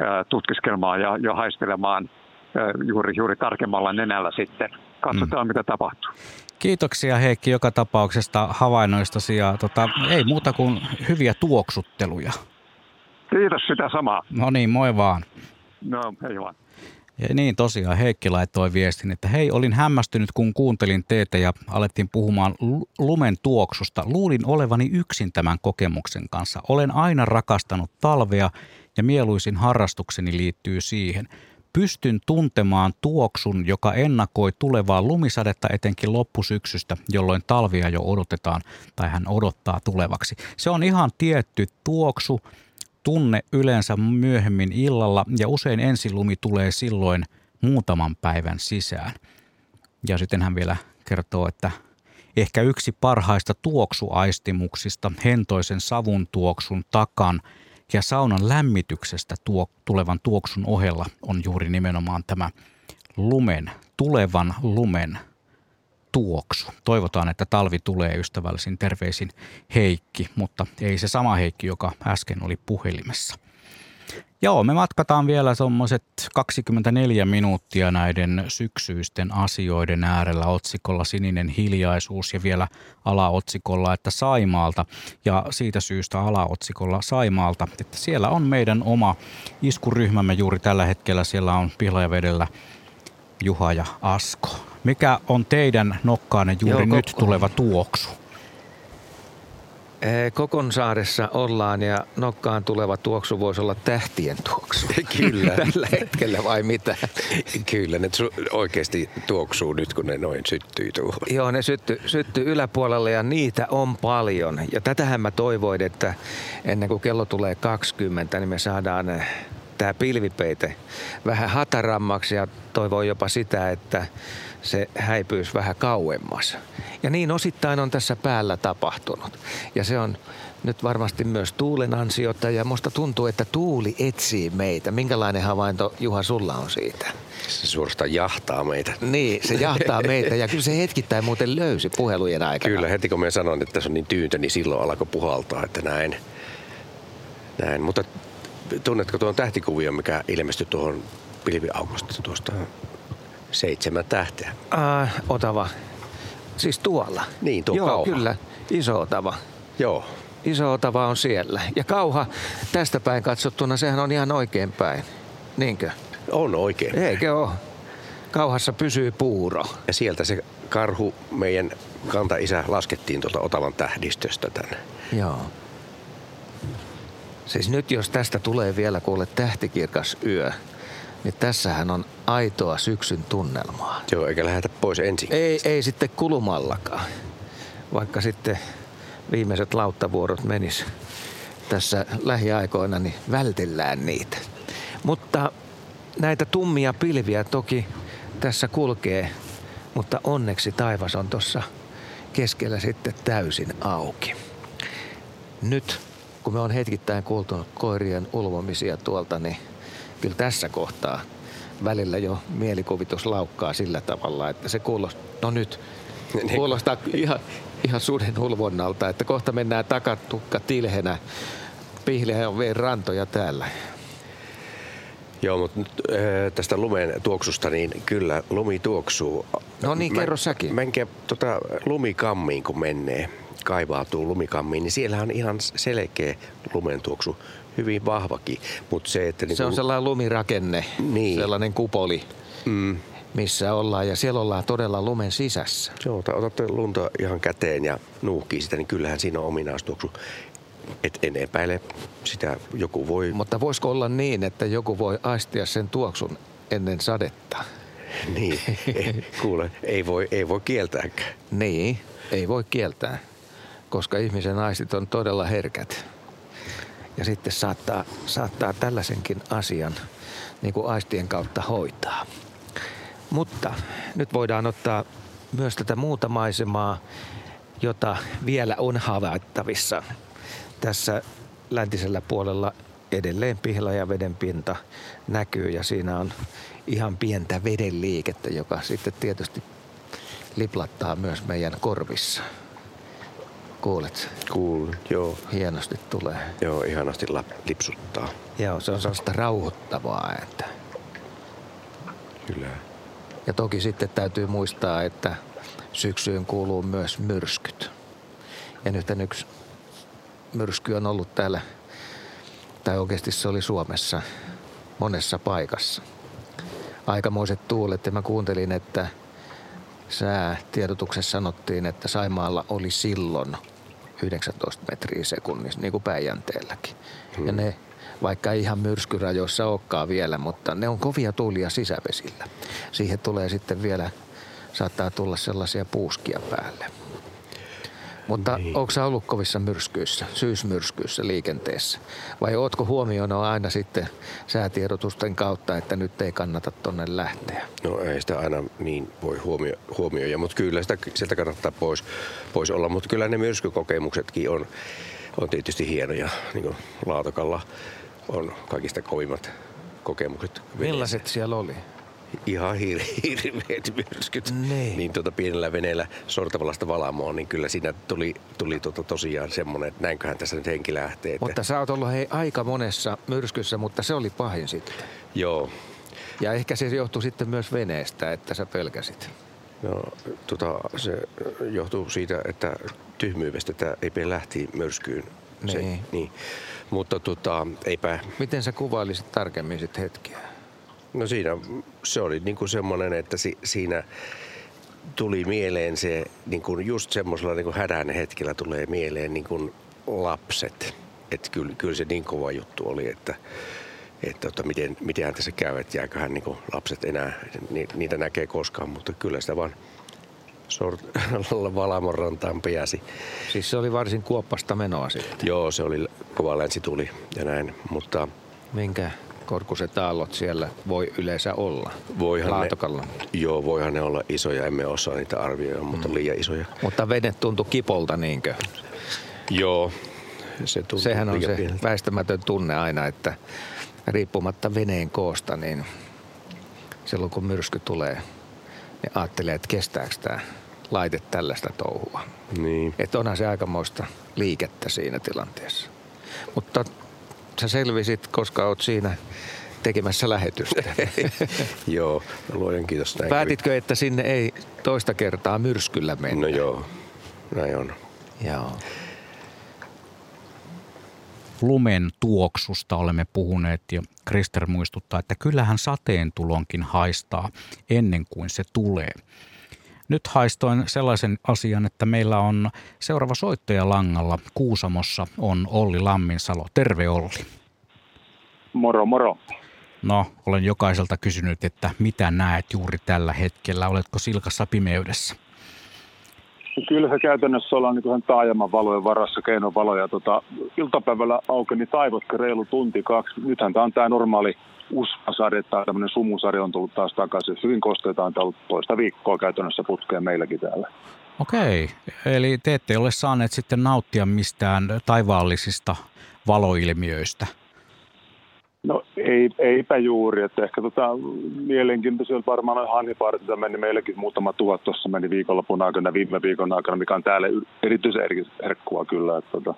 ää, tutkiskelmaan ja, ja haistelemaan ää, juuri, juuri tarkemmalla nenällä sitten. Katsotaan, mm. mitä tapahtuu. Kiitoksia Heikki joka tapauksesta havainnoistasi ja tota, ei muuta kuin hyviä tuoksutteluja. Kiitos sitä samaa. No niin, moi vaan. No, hei vaan. Ja niin tosiaan Heikki laittoi viestin, että hei, olin hämmästynyt kun kuuntelin teitä ja alettiin puhumaan lumen tuoksusta. Luulin olevani yksin tämän kokemuksen kanssa. Olen aina rakastanut talvea ja mieluisin harrastukseni liittyy siihen. Pystyn tuntemaan tuoksun, joka ennakoi tulevaa lumisadetta etenkin loppusyksystä, jolloin talvia jo odotetaan tai hän odottaa tulevaksi. Se on ihan tietty tuoksu, tunne yleensä myöhemmin illalla ja usein ensilumi tulee silloin muutaman päivän sisään. Ja sitten hän vielä kertoo, että ehkä yksi parhaista tuoksuaistimuksista hentoisen savun tuoksun takan ja saunan lämmityksestä tuo, tulevan tuoksun ohella on juuri nimenomaan tämä lumen, tulevan lumen tuoksu. Toivotaan, että talvi tulee ystävällisin terveisin Heikki, mutta ei se sama Heikki, joka äsken oli puhelimessa. Joo, me matkataan vielä tuommoiset 24 minuuttia näiden syksyisten asioiden äärellä otsikolla Sininen hiljaisuus ja vielä alaotsikolla, että Saimaalta. Ja siitä syystä alaotsikolla Saimaalta, että siellä on meidän oma iskuryhmämme juuri tällä hetkellä. Siellä on Pihlajavedellä Juha ja Asko. Mikä on teidän nokkaanne juuri Joo, nyt tuleva tuoksu? Kokonsaaressa ollaan ja nokkaan tuleva tuoksu voisi olla tähtien tuoksu. Kyllä. Tällä hetkellä vai mitä? Kyllä, ne oikeasti tuoksuu nyt kun ne noin syttyy tuohon. Joo, ne syttyy sytty yläpuolelle ja niitä on paljon. Ja tätähän mä toivoin, että ennen kuin kello tulee 20, niin me saadaan tämä pilvipeite vähän hatarammaksi ja toivon jopa sitä, että se häipyisi vähän kauemmas. Ja niin osittain on tässä päällä tapahtunut. Ja se on nyt varmasti myös tuulen ansiota ja musta tuntuu, että tuuli etsii meitä. Minkälainen havainto Juha sulla on siitä? Se suorastaan jahtaa meitä. Niin, se jahtaa meitä ja kyllä se hetkittäin muuten löysi puhelujen aikana. Kyllä, heti kun me sanoin, että se on niin tyyntä, niin silloin alkoi puhaltaa, että näin. näin. Mutta tunnetko tuon tähtikuvio, mikä ilmestyi tuohon pilviaukosta tuosta seitsemän tähteä? Äh, otava. Siis tuolla? Niin, tuo Joo, kauha. kyllä. Iso otava. Joo. Iso otava on siellä. Ja kauha tästä päin katsottuna, sehän on ihan oikein päin. Niinkö? On oikein. Eikö ole? Kauhassa pysyy puuro. Ja sieltä se karhu, meidän kanta-isä, laskettiin tuolta Otavan tähdistöstä tänne. Joo. Siis nyt jos tästä tulee vielä kuule tähtikirkas yö, niin tässähän on aitoa syksyn tunnelmaa. Joo, eikä lähdetä pois ensin. Ei, ei sitten kulumallakaan. Vaikka sitten viimeiset lauttavuorot menis tässä lähiaikoina, niin vältellään niitä. Mutta näitä tummia pilviä toki tässä kulkee, mutta onneksi taivas on tuossa keskellä sitten täysin auki. Nyt kun me on hetkittäin kuultu koirien ulvomisia tuolta, niin kyllä tässä kohtaa välillä jo mielikuvitus laukkaa sillä tavalla, että se kuulostaa, no nyt, kuulostaa ihan, ihan suden ulvonnalta, että kohta mennään takatukka tilhenä. Pihlehän on vielä rantoja täällä. Joo, mutta nyt äh, tästä lumen tuoksusta, niin kyllä lumi tuoksuu. No niin, Mä- kerro säkin. Menkää tota, lumikammiin, kun menee, kaivautuu lumikammiin, niin siellä on ihan selkeä lumen tuoksu, hyvin vahvakin. Mutta se, että... Se on sellainen lumirakenne, Niin. sellainen kupoli, Mm, missä ollaan ja siellä ollaan todella lumen sisässä. joo, otatte lunta ihan käteen ja nuuhkii sitä, niin kyllähän siinä on ominaistuoksu. Et en epäile sitä, joku voi... Mutta voisiko olla niin, että joku voi aistia sen tuoksun ennen sadetta? Niin, ei, kuule, ei voi, ei voi kieltääkään. Niin, ei voi kieltää, koska ihmisen aistit on todella herkät. Ja sitten saattaa, saattaa tällaisenkin asian niin kuin aistien kautta hoitaa. Mutta nyt voidaan ottaa myös tätä muuta maisemaa, jota vielä on havaittavissa. Tässä läntisellä puolella edelleen pihla ja vedenpinta näkyy ja siinä on ihan pientä veden liikettä, joka sitten tietysti liplattaa myös meidän korvissa. Kuulet? Kuulun, joo. Hienosti tulee. Joo, ihanasti lap, lipsuttaa. Joo, se on sellaista rauhoittavaa ääntä. Kyllä. Ja toki sitten täytyy muistaa, että syksyyn kuuluu myös myrskyt. Ja nyt yksi myrsky on ollut täällä, tai oikeasti se oli Suomessa monessa paikassa. Aikamoiset tuulet ja mä kuuntelin, että säätiedotuksessa sanottiin, että Saimaalla oli silloin 19 metriä sekunnissa, niin kuin Päijänteelläkin. Ja ne, vaikka ei ihan myrskyrajoissa olekaan vielä, mutta ne on kovia tuulia sisävesillä. Siihen tulee sitten vielä, saattaa tulla sellaisia puuskia päälle. Mutta niin. onko sä ollut kovissa myrskyissä, syysmyrskyissä liikenteessä? Vai ootko huomioinut aina sitten säätiedotusten kautta, että nyt ei kannata tonne lähteä? No ei sitä aina niin voi huomio, huomioida, mutta kyllä sitä, sieltä kannattaa pois, pois olla. Mutta kyllä ne myrskykokemuksetkin on, on tietysti hienoja. Niin kuin Laatokalla on kaikista kovimmat kokemukset. Millaiset siellä oli? Ihan hir- hirveät myrskyt. Niin. Niin tuota pienellä veneellä sortavalasta valamoon, niin kyllä siinä tuli, tuli tuota tosiaan semmoinen, että näinköhän tässä nyt henki lähtee. Että, Mutta sä oot ollut hei, aika monessa myrskyssä, mutta se oli pahin sitten. Joo, Ja ehkä se johtui sitten myös veneestä, että sä pelkäsit. No, tota, se johtuu siitä, että tyhmyydestä että ei lähti myrskyyn. Se, Niin. niin. Mutta tota, eipä, Miten sä kuvailisit tarkemmin sit hetkeä? No siinä se oli niin kuin semmoinen, että si, siinä tuli mieleen se, niin kuin just semmoisella niin kuin hädän hetkellä tulee mieleen niin kuin lapset. Että kyllä, kyllä se niin kova juttu oli, että, että tota, miten, mitenhän tässä käy, että jääköhän niin kuin lapset enää, ni, niitä näkee koskaan, mutta kyllä sitä vaan sort, Valamon rantaan pääsi. Siis se oli varsin kuoppasta menoa sitten. Joo, se oli kova länsituli ja näin, mutta Minkä korkuiset aallot siellä voi yleensä olla? voihan Laatokalla. ne, joo, voihan ne olla isoja, emme osaa niitä arvioida, mutta Mm. liian isoja. Mutta vene tuntui kipolta niinkö? Joo, se tuntuu Sehän on se pieneltä. väistämätön tunne aina, että riippumatta veneen koosta, niin silloin kun myrsky tulee, niin ajattelee, että kestääkö tämä laite tällaista touhua. Niin. Että onhan se aikamoista liikettä siinä tilanteessa. Mutta sä selvisit, koska oot siinä tekemässä lähetystä. joo, luojan kiitos. Näin Päätitkö, että sinne ei toista kertaa myrskyllä kävi. mennä? No joo, näin on. Joo. lumen tuoksusta olemme puhuneet ja Krister muistuttaa, että kyllähän sateen tulonkin haistaa ennen kuin se tulee. Nyt haistoin sellaisen asian, että meillä on seuraava soittaja langalla. Kuusamossa on Olli Lamminsalo. Terve Olli. Moro, moro. No, olen jokaiselta kysynyt, että mitä näet juuri tällä hetkellä. Oletko silkassa pimeydessä? Kyllä se käytännössä ollaan niin taajaman valojen varassa, keinovaloja. Tota, iltapäivällä aukeni taivotkin reilu tunti kaksi. Nythän tämä on tämä normaali usvasade tai tämmöinen sumusade on tullut taas takaisin. Hyvin kosteita on ollut toista viikkoa käytännössä putkeen meilläkin täällä. Okei, eli te ette ole saaneet sitten nauttia mistään taivaallisista valoilmiöistä. No ei, eipä juuri, että ehkä tota, mielenkiintoisia varmaan hanhipartita meni meilläkin muutama tuhat tuossa meni viikonlopun aikana, viime viikon aikana, mikä on täällä erityisen er- herkkua kyllä, että tota,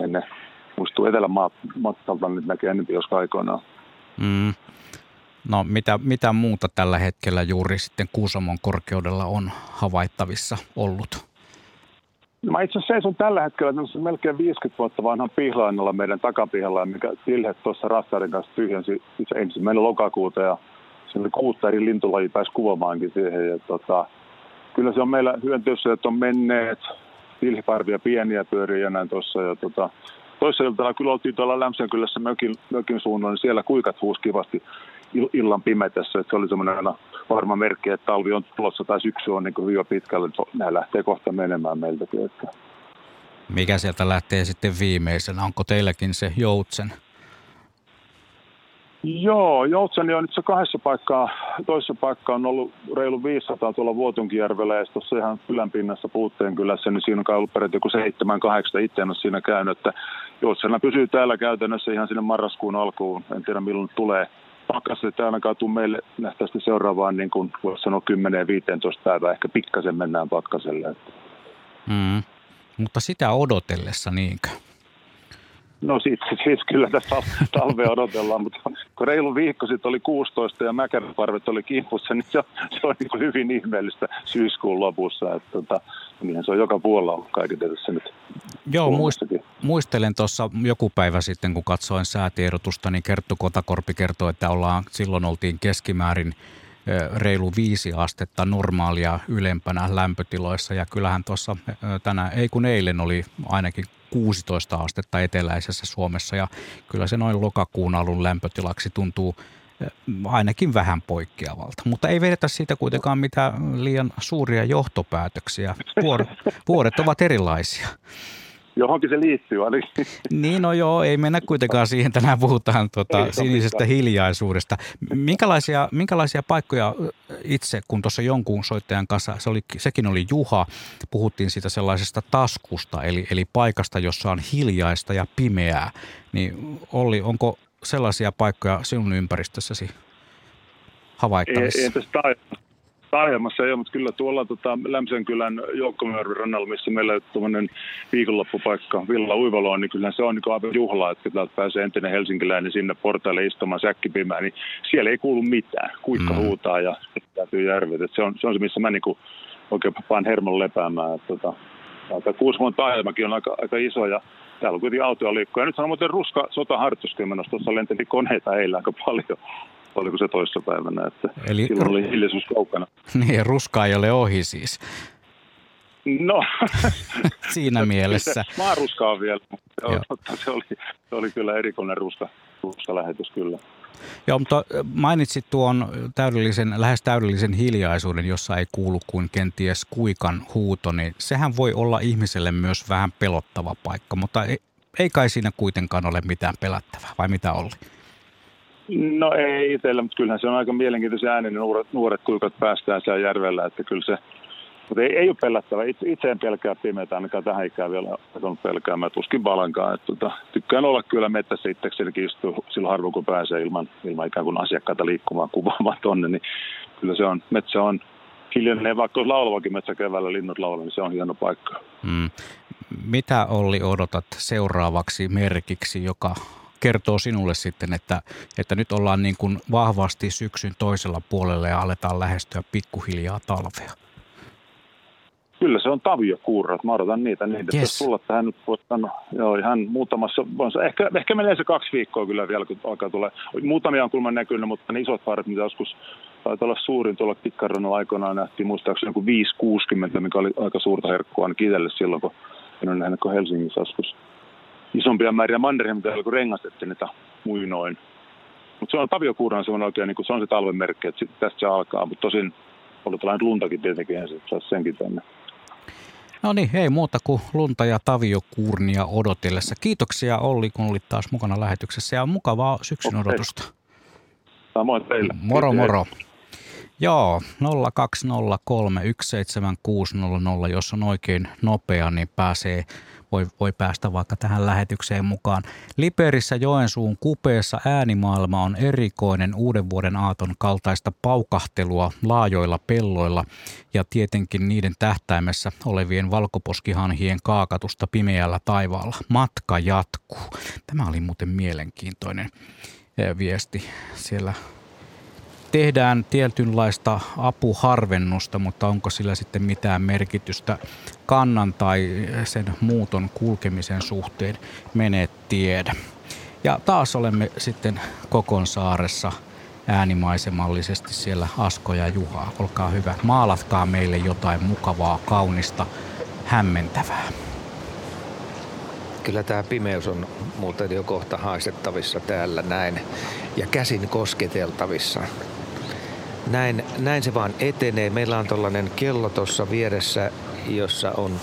ennen muistuu etelän mattalta nyt näkee enemmän jos aikoinaan. Mm. No mitä, mitä muuta tällä hetkellä juuri sitten Kuusamon korkeudella on havaittavissa ollut? No mä itse asiassa seison tällä hetkellä melkein 50 vuotta vanhan pihlainalla meidän takapihalla, mikä Tilhe tuossa Rastarin kanssa tyhjensi ensimmäinen lokakuuta ja se oli kuutta eri lintulaji pääsi kuvamaankin siihen. Ja tota, kyllä se on meillä hyönteyssäjät on menneet, tilhiparvia pieniä pyöriä ja näin tuossa. Ja tota, toissa iltana kyllä oltiin tuolla Lämsänkylässä mökin, mökin suunnalla, niin siellä kuikat huusi kivasti illan pimetessä. Että se oli semmoinen aina varma merkki, että talvi on tulossa tai syksy on niin kuin hyvin pitkälle. Nämä lähtee kohta menemään meiltäkin. Että. Mikä sieltä lähtee sitten viimeisenä? Onko teilläkin se joutsen? Joo, Joutseni on nyt se kahdessa paikkaa. Toisessa paikkaa on ollut reilu 500 tuolla Vuotunkijärvellä ja tuossa ihan kylän pinnassa Puutteen kylässä, niin siinä on ollut peräti joku 7-8. Itse en ole siinä käynyt, että Joutsena pysyy täällä käytännössä ihan sinne marraskuun alkuun. En tiedä milloin tulee pakkaset ainakaan tuu meille nähtävästi seuraavaan, niin kuin voisi sanoa 10-15 päivää, ehkä pikkasen mennään pakkaselle. Mm. Mutta sitä odotellessa niinkö? No siis, siis kyllä tässä talvea odotellaan, mutta kun reilu viikko sitten oli 16 ja Mäkäräparvet oli kimpussa, niin se, se on niin hyvin ihmeellistä syyskuun lopussa. Että, tota, niinhän se on joka puolella ollut kaiken tässä nyt. Joo, muist, muistelen tuossa joku päivä sitten, kun katsoin säätiedotusta, niin Kerttu Kotakorpi kertoi, että ollaan, silloin oltiin keskimäärin reilu viisi astetta normaalia ylempänä lämpötiloissa. Ja kyllähän tuossa tänä, ei kun eilen oli ainakin 16 astetta eteläisessä Suomessa ja kyllä se noin lokakuun alun lämpötilaksi tuntuu ainakin vähän poikkeavalta. Mutta ei vedetä siitä kuitenkaan mitään liian suuria johtopäätöksiä. Vuodet, vuodet ovat erilaisia johonkin se liittyy ainakin. Niin, no joo, ei mennä kuitenkaan siihen. Tänään puhutaan tuota, sinisestä hiljaisuudesta. Minkälaisia, minkälaisia paikkoja itse, kun tuossa jonkun soittajan kanssa, se oli, sekin oli Juha, puhuttiin siitä sellaisesta taskusta, eli, eli paikasta, jossa on hiljaista ja pimeää. Niin Olli, onko sellaisia paikkoja sinun ympäristössäsi havaittavissa? Ei, taajamassa ei ole, mutta kyllä tuolla tota, Lämsenkylän joukkomyörvin rannalla, missä meillä on tuommoinen viikonloppupaikka Villa Uivalo niin kyllä se on niin aivan juhla, että täältä pääsee entinen helsinkiläinen sinne portaille istumaan säkkipimään, niin siellä ei kuulu mitään. Kuikka mm. huutaa ja täytyy järvet. se, on, se on se, missä mä niin kuin oikein vaan hermon lepäämään. Että, tota, Kuusamon taajamakin on aika, aika iso ja täällä on kuitenkin autoja liikkuu. Ja nyt on muuten ruska sotaharjoituskin menossa. Tuossa lenteli koneita eilen aika paljon oliko se toissapäivänä, että Eli... silloin oli hiljaisuus kaukana. Niin, ruska ei ole ohi siis. No. Siinä mielessä. Maaruska on vielä, mutta se oli, se oli kyllä erikoinen ruska, ruska lähetys kyllä. Joo, mutta mainitsit tuon täydellisen, lähes täydellisen hiljaisuuden, jossa ei kuulu kuin kenties kuikan huuto, niin sehän voi olla ihmiselle myös vähän pelottava paikka, mutta ei, ei kai siinä kuitenkaan ole mitään pelättävää, vai mitä oli? No ei itsellä, mutta kyllähän se on aika mielenkiintoisia ääni, niin nuoret, nuoret kuikat päästään siellä järvellä, että kyllä se, mutta ei, ei ole pelättävä. Itse, itse en pelkää pimeätä, ainakaan tähän ikään vielä alkanut pelkäämään, tuskin balankaan. Että, tota, tykkään olla kyllä mettässä itsekseni istuu silloin harvoin, kun pääsee ilman, ilman ikään kuin asiakkaita liikkumaan kuvaamaan tonne, niin kyllä se on, metsä on hiljainen, vaikka olisi laulavakin metsä keväällä linnut laulaa, niin se on hieno paikka. Mm. Mitä Olli odotat seuraavaksi merkiksi, joka kertoo sinulle sitten, että, että nyt ollaan niin kuin vahvasti syksyn toisella puolella ja aletaan lähestyä pikkuhiljaa talvea? Kyllä se on taviokuurat. Mä odotan niitä. niitä. Yes. Tulla tähän nyt sanoa, joo, ihan muutamassa, ehkä, ehkä menee se kaksi viikkoa kyllä vielä, kun alkaa tulla. Muutamia on kulman näkynyt, mutta ne isot paaret, mitä joskus taitaa olla suurin tuolla Tikkarannalla aikoinaan nähtiin muistaakseni joku 560, mikä oli aika suurta herkkua ainakin itselle silloin, kun en ole nähnyt kuin Helsingissä joskus isompia määriä mannerheimia, kun rengastettiin niitä muinoin. Mutta se on Taviokuuran se on oikein, niin se on se talven merkki, että tästä se alkaa. Mutta tosin oli tällainen luntakin tietenkin ensin, että saisi senkin tänne. No niin, ei muuta kuin lunta ja taviokuurnia odotellessa. Kiitoksia Olli, kun olit taas mukana lähetyksessä ja mukavaa syksyn okay. odotusta. Samoin teille. Moro moro. Joo, 020317600, jos on oikein nopea, niin pääsee voi, voi päästä vaikka tähän lähetykseen mukaan. Liperissä Joensuun kupeessa äänimaailma on erikoinen uuden vuoden aaton kaltaista paukahtelua laajoilla pelloilla ja tietenkin niiden tähtäimessä olevien valkoposkihanhien kaakatusta pimeällä taivaalla. Matka jatkuu. Tämä oli muuten mielenkiintoinen. viesti. Siellä tehdään tietynlaista apuharvennusta, mutta onko sillä sitten mitään merkitystä kannan tai sen muuton kulkemisen suhteen, menee tiedä. Ja taas olemme sitten Kokonsaaressa äänimaisemallisesti siellä Asko ja Juha. Olkaa hyvä, maalatkaa meille jotain mukavaa, kaunista, hämmentävää. Kyllä tämä pimeys on muuten jo kohta haistettavissa täällä näin ja käsin kosketeltavissa. Näin, näin se vaan etenee. Meillä on tällainen kello tuossa vieressä, jossa on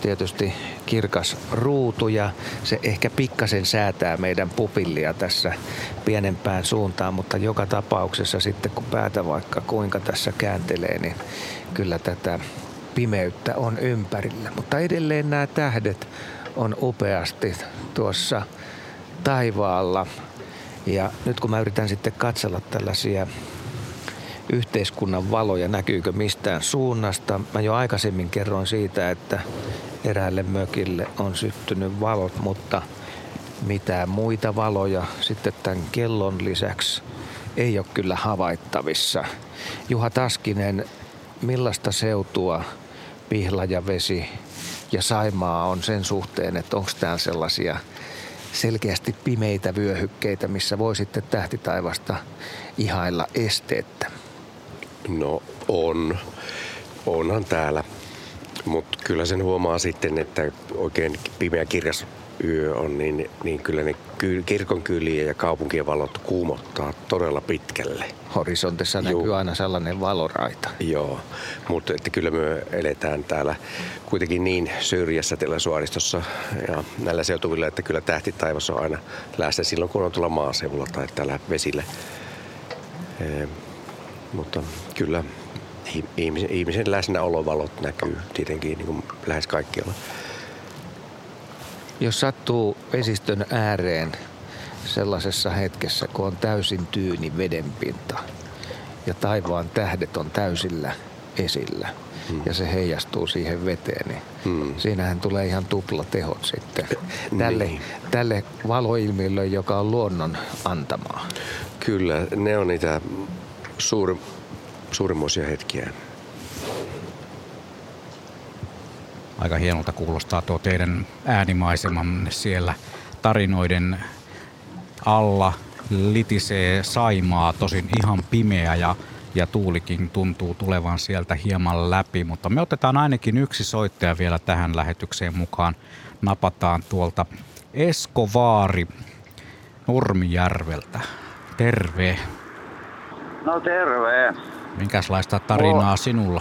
tietysti kirkas ruutu ja se ehkä pikkasen säätää meidän pupillia tässä pienempään suuntaan, mutta joka tapauksessa sitten kun päätä vaikka kuinka tässä kääntelee, niin kyllä tätä pimeyttä on ympärillä. Mutta edelleen nämä tähdet on upeasti tuossa taivaalla. Ja nyt kun mä yritän sitten katsella tällaisia yhteiskunnan valoja, näkyykö mistään suunnasta. Mä jo aikaisemmin kerroin siitä, että eräälle mökille on syttynyt valot, mutta mitään muita valoja sitten tämän kellon lisäksi ei ole kyllä havaittavissa. Juha Taskinen, millaista seutua Pihlajavesi ja Saimaa on sen suhteen, että onko täällä sellaisia selkeästi pimeitä vyöhykkeitä, missä voi sitten tähtitaivasta ihailla esteettä? No on. Onhan täällä. Mutta kyllä sen huomaa sitten, että oikein pimeä kirjas yö on, niin, niin kyllä ne ky- kirkon kyliä ja kaupunkien valot kuumottaa todella pitkälle. Horisontissa näkyy Joo. aina sellainen valoraita. Joo, mutta että kyllä me eletään täällä kuitenkin niin syrjässä tällä suoristossa ja näillä seutuvilla, että kyllä tähti taivas on aina läsnä silloin, kun on tuolla maaseudulla tai täällä vesillä. E, mutta kyllä ihmisen, ihmisen läsnäolovalot näkyy tietenkin niin kuin lähes kaikkialla. Jos sattuu vesistön ääreen sellaisessa hetkessä, kun on täysin tyyni vedenpinta ja taivaan tähdet on täysillä esillä hmm. ja se heijastuu siihen veteen, niin hmm. siinähän tulee ihan tupla tehot sitten tälle, niin. tälle valoilmiölle, joka on luonnon antamaa. Kyllä, ne on niitä suuri, suurimmoisia hetkiä. Aika hienolta kuulostaa tuo teidän äänimaisemanne siellä tarinoiden alla litisee Saimaa, tosin ihan pimeä ja, ja tuulikin tuntuu tulevan sieltä hieman läpi, mutta me otetaan ainakin yksi soittaja vielä tähän lähetykseen mukaan. Napataan tuolta Esko Vaari Nurmijärveltä. Terve. No terve. Minkälaista tarinaa no, sinulla?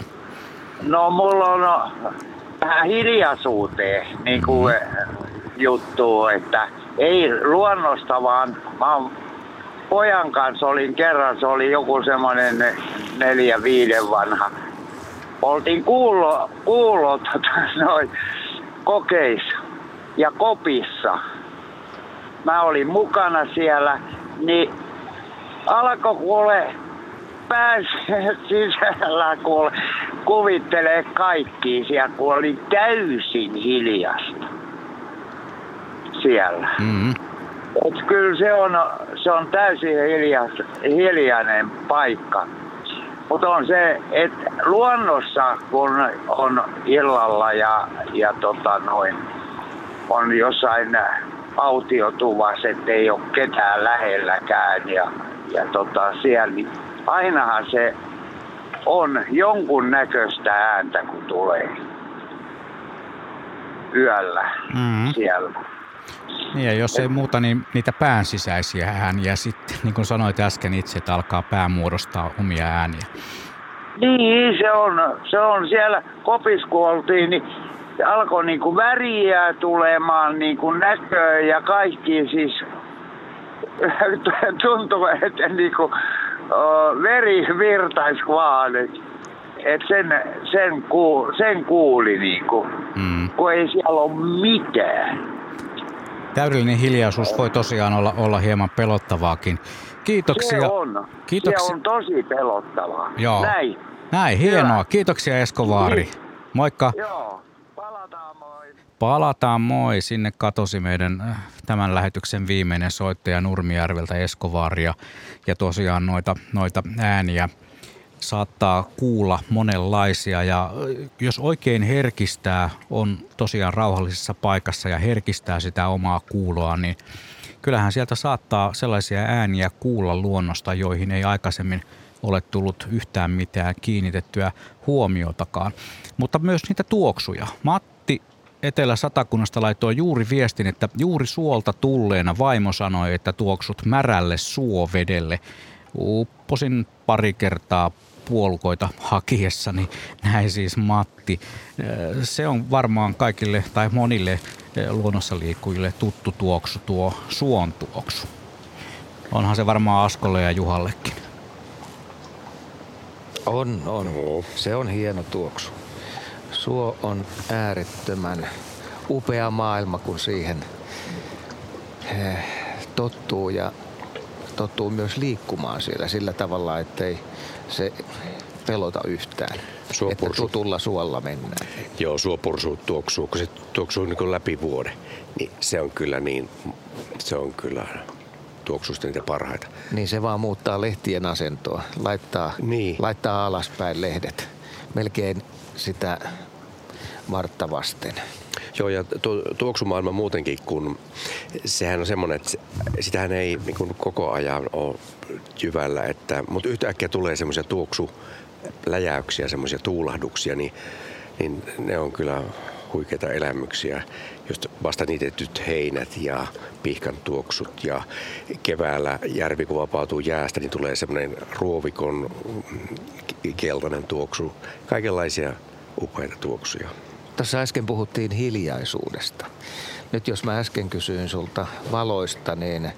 No mulla on vähän hiljaisuuteen niin kuin mm-hmm. juttu, että ei luonnosta vaan mä oon pojan kanssa olin kerran, se oli joku semmoinen neljä viiden vanha. Oltiin kuulo, kuulot noin kokeissa ja kopissa. Mä olin mukana siellä, niin alkoi kuule pääsi sisällä kuule, kuvittelee kaikki siellä, kun oli täysin hiljasta siellä. Mm-hmm. Et kyllä se on, se on täysin hiljas, hiljainen paikka. Mutta on se, että luonnossa kun on illalla ja, ja tota noin, on jossain autiotuvassa, ettei ole ketään lähelläkään ja, ja tota siellä, niin ainahan se on jonkun näköistä ääntä, kun tulee yöllä mm-hmm. siellä. Niin ja jos ei muuta, niin niitä pään sisäisiä ääniä sitten, niin kuin sanoit äsken itse, että alkaa pää muodostaa omia ääniä. Niin, se on, se on siellä kopissa, kun oltiin, niin alkoi niin kuin väriä tulemaan niin kuin näköä ja kaikki siis tuntuu, että niin kuin, veri virtaisi vaan. Et sen, sen, kuul, sen kuuli niinku, mm. kun ei siellä ole mitään. Täydellinen hiljaisuus voi tosiaan olla, olla hieman pelottavaakin. Kiitoksia. Se on. Kiitoksia. Se on tosi pelottavaa. Joo. Näin. Näin, hienoa. Hyvä. Kiitoksia Esko Vaari. Niin. Moikka. Joo, palataan. Palataan moi. Sinne katosi meidän äh, tämän lähetyksen viimeinen soittaja Nurmijärveltä Eskovaaria ja tosiaan noita, noita ääniä saattaa kuulla monenlaisia ja äh, jos oikein herkistää, on tosiaan rauhallisessa paikassa ja herkistää sitä omaa kuuloa, niin kyllähän sieltä saattaa sellaisia ääniä kuulla luonnosta, joihin ei aikaisemmin ole tullut yhtään mitään kiinnitettyä huomiotakaan. Mutta myös niitä tuoksuja. Matti Etelä-Satakunnasta laittoi juuri viestin, että juuri suolta tulleena vaimo sanoi, että tuoksut märälle suovedelle. Upposin pari kertaa puolukoita hakiessani, näin siis Matti. Se on varmaan kaikille tai monille luonnossa liikkujille tuttu tuoksu, tuo suon tuoksu. Onhan se varmaan Askolle ja Juhallekin. On, on. Se on hieno tuoksu. Suo on äärettömän upea maailma, kun siihen eh, tottuu ja tottuu myös liikkumaan siellä sillä tavalla, ettei se pelota yhtään. Suopursu. Että tutulla suolla mennään. Joo, suopursu tuoksuu, kun se tuoksuu niin läpi vuoden, niin se on kyllä niin, se on kyllä tuoksusta niitä parhaita. Niin se vaan muuttaa lehtien asentoa, laittaa, niin. laittaa alaspäin lehdet. Melkein sitä Martta vasten. Joo, ja tu- tuoksumaailma muutenkin, kun sehän on semmoinen, että sitähän ei niin kuin koko ajan ole jyvällä, että, mutta yhtäkkiä tulee semmoisia tuoksuläjäyksiä, semmoisia tuulahduksia, niin, niin ne on kyllä huikeita elämyksiä. Just vasta niitetyt heinät ja pihkan tuoksut ja keväällä järvi kun vapautuu jäästä, niin tulee semmoinen ruovikon keltainen tuoksu. Kaikenlaisia upeita tuoksuja. Tässä äsken puhuttiin hiljaisuudesta. Nyt jos mä äsken kysyin sulta valoista, niin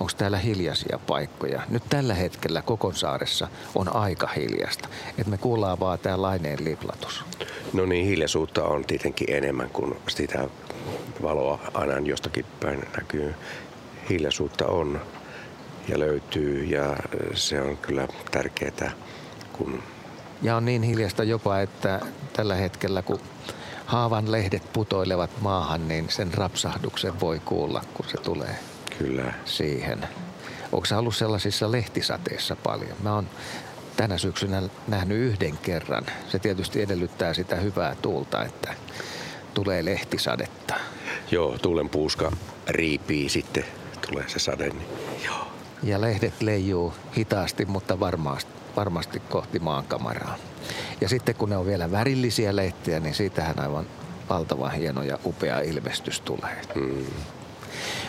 onko täällä hiljaisia paikkoja? Nyt tällä hetkellä Kokonsaaressa on aika hiljasta. Että me kuullaan vaan tää laineen liplatus. No niin, hiljaisuutta on tietenkin enemmän kuin sitä valoa aina jostakin päin näkyy. Hiljaisuutta on ja löytyy ja se on kyllä tärkeää, kun... Ja on niin hiljasta jopa, että tällä hetkellä kun haavan lehdet putoilevat maahan, niin sen rapsahduksen voi kuulla, kun se tulee Kyllä. siihen. Onko ollut sellaisissa lehtisateissa paljon? Mä oon tänä syksynä nähnyt yhden kerran. Se tietysti edellyttää sitä hyvää tuulta, että tulee lehtisadetta. Joo, tuulen puuska riipii sitten, tulee se sade. Niin joo. Ja lehdet leijuu hitaasti, mutta varmasti, varmasti kohti maankamaraa. Ja sitten kun ne on vielä värillisiä lehtiä, niin siitähän aivan valtavan hieno ja upea ilmestys tulee. Hmm.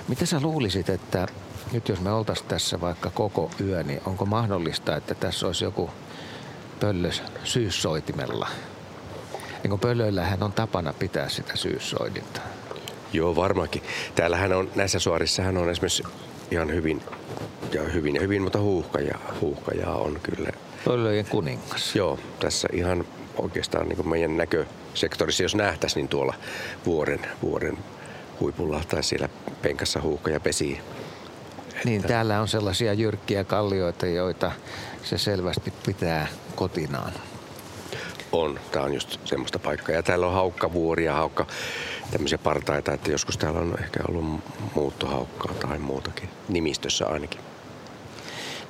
Mitä sä luulisit, että nyt jos me oltaisiin tässä vaikka koko yö, niin onko mahdollista, että tässä olisi joku pöllös syyssoitimella? Niin kuin pöllöillähän on tapana pitää sitä syyssoidinta. Joo, varmaankin. Täällähän on, näissä suorissahan on esimerkiksi ihan hyvin ja hyvin ja hyvin, mutta huuhkaja, huuhkaja on kyllä. Pöllöjen kuningas. Joo, tässä ihan oikeastaan niin meidän näkösektorissa, jos nähtäisiin, niin tuolla vuoren, vuoren huipulla tai siellä penkassa huuhkaja pesii. Niin, täällä on sellaisia jyrkkiä kallioita, joita se selvästi pitää kotinaan. On, tämä on just semmoista paikkaa. Ja täällä on haukkavuoria, haukka, tämmöisiä partaita, että joskus täällä on ehkä ollut muuttohaukkaa tai muutakin, nimistössä ainakin.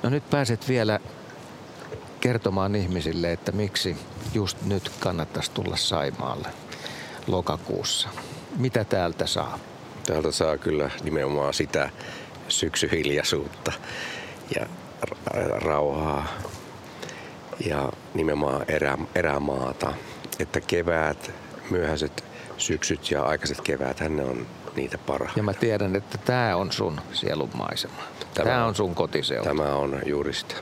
No nyt pääset vielä kertomaan ihmisille, että miksi just nyt kannattaisi tulla Saimaalle lokakuussa. Mitä täältä saa? Täältä saa kyllä nimenomaan sitä syksyhiljaisuutta ja rauhaa ja nimenomaan erä, erämaata. Että kevät, myöhäiset syksyt ja aikaiset kevät, ne on niitä parhaita. Ja mä tiedän, että tämä on sun sielunmaisema. Tämä, tämä on sun kotiseura. Tämä on juuri sitä.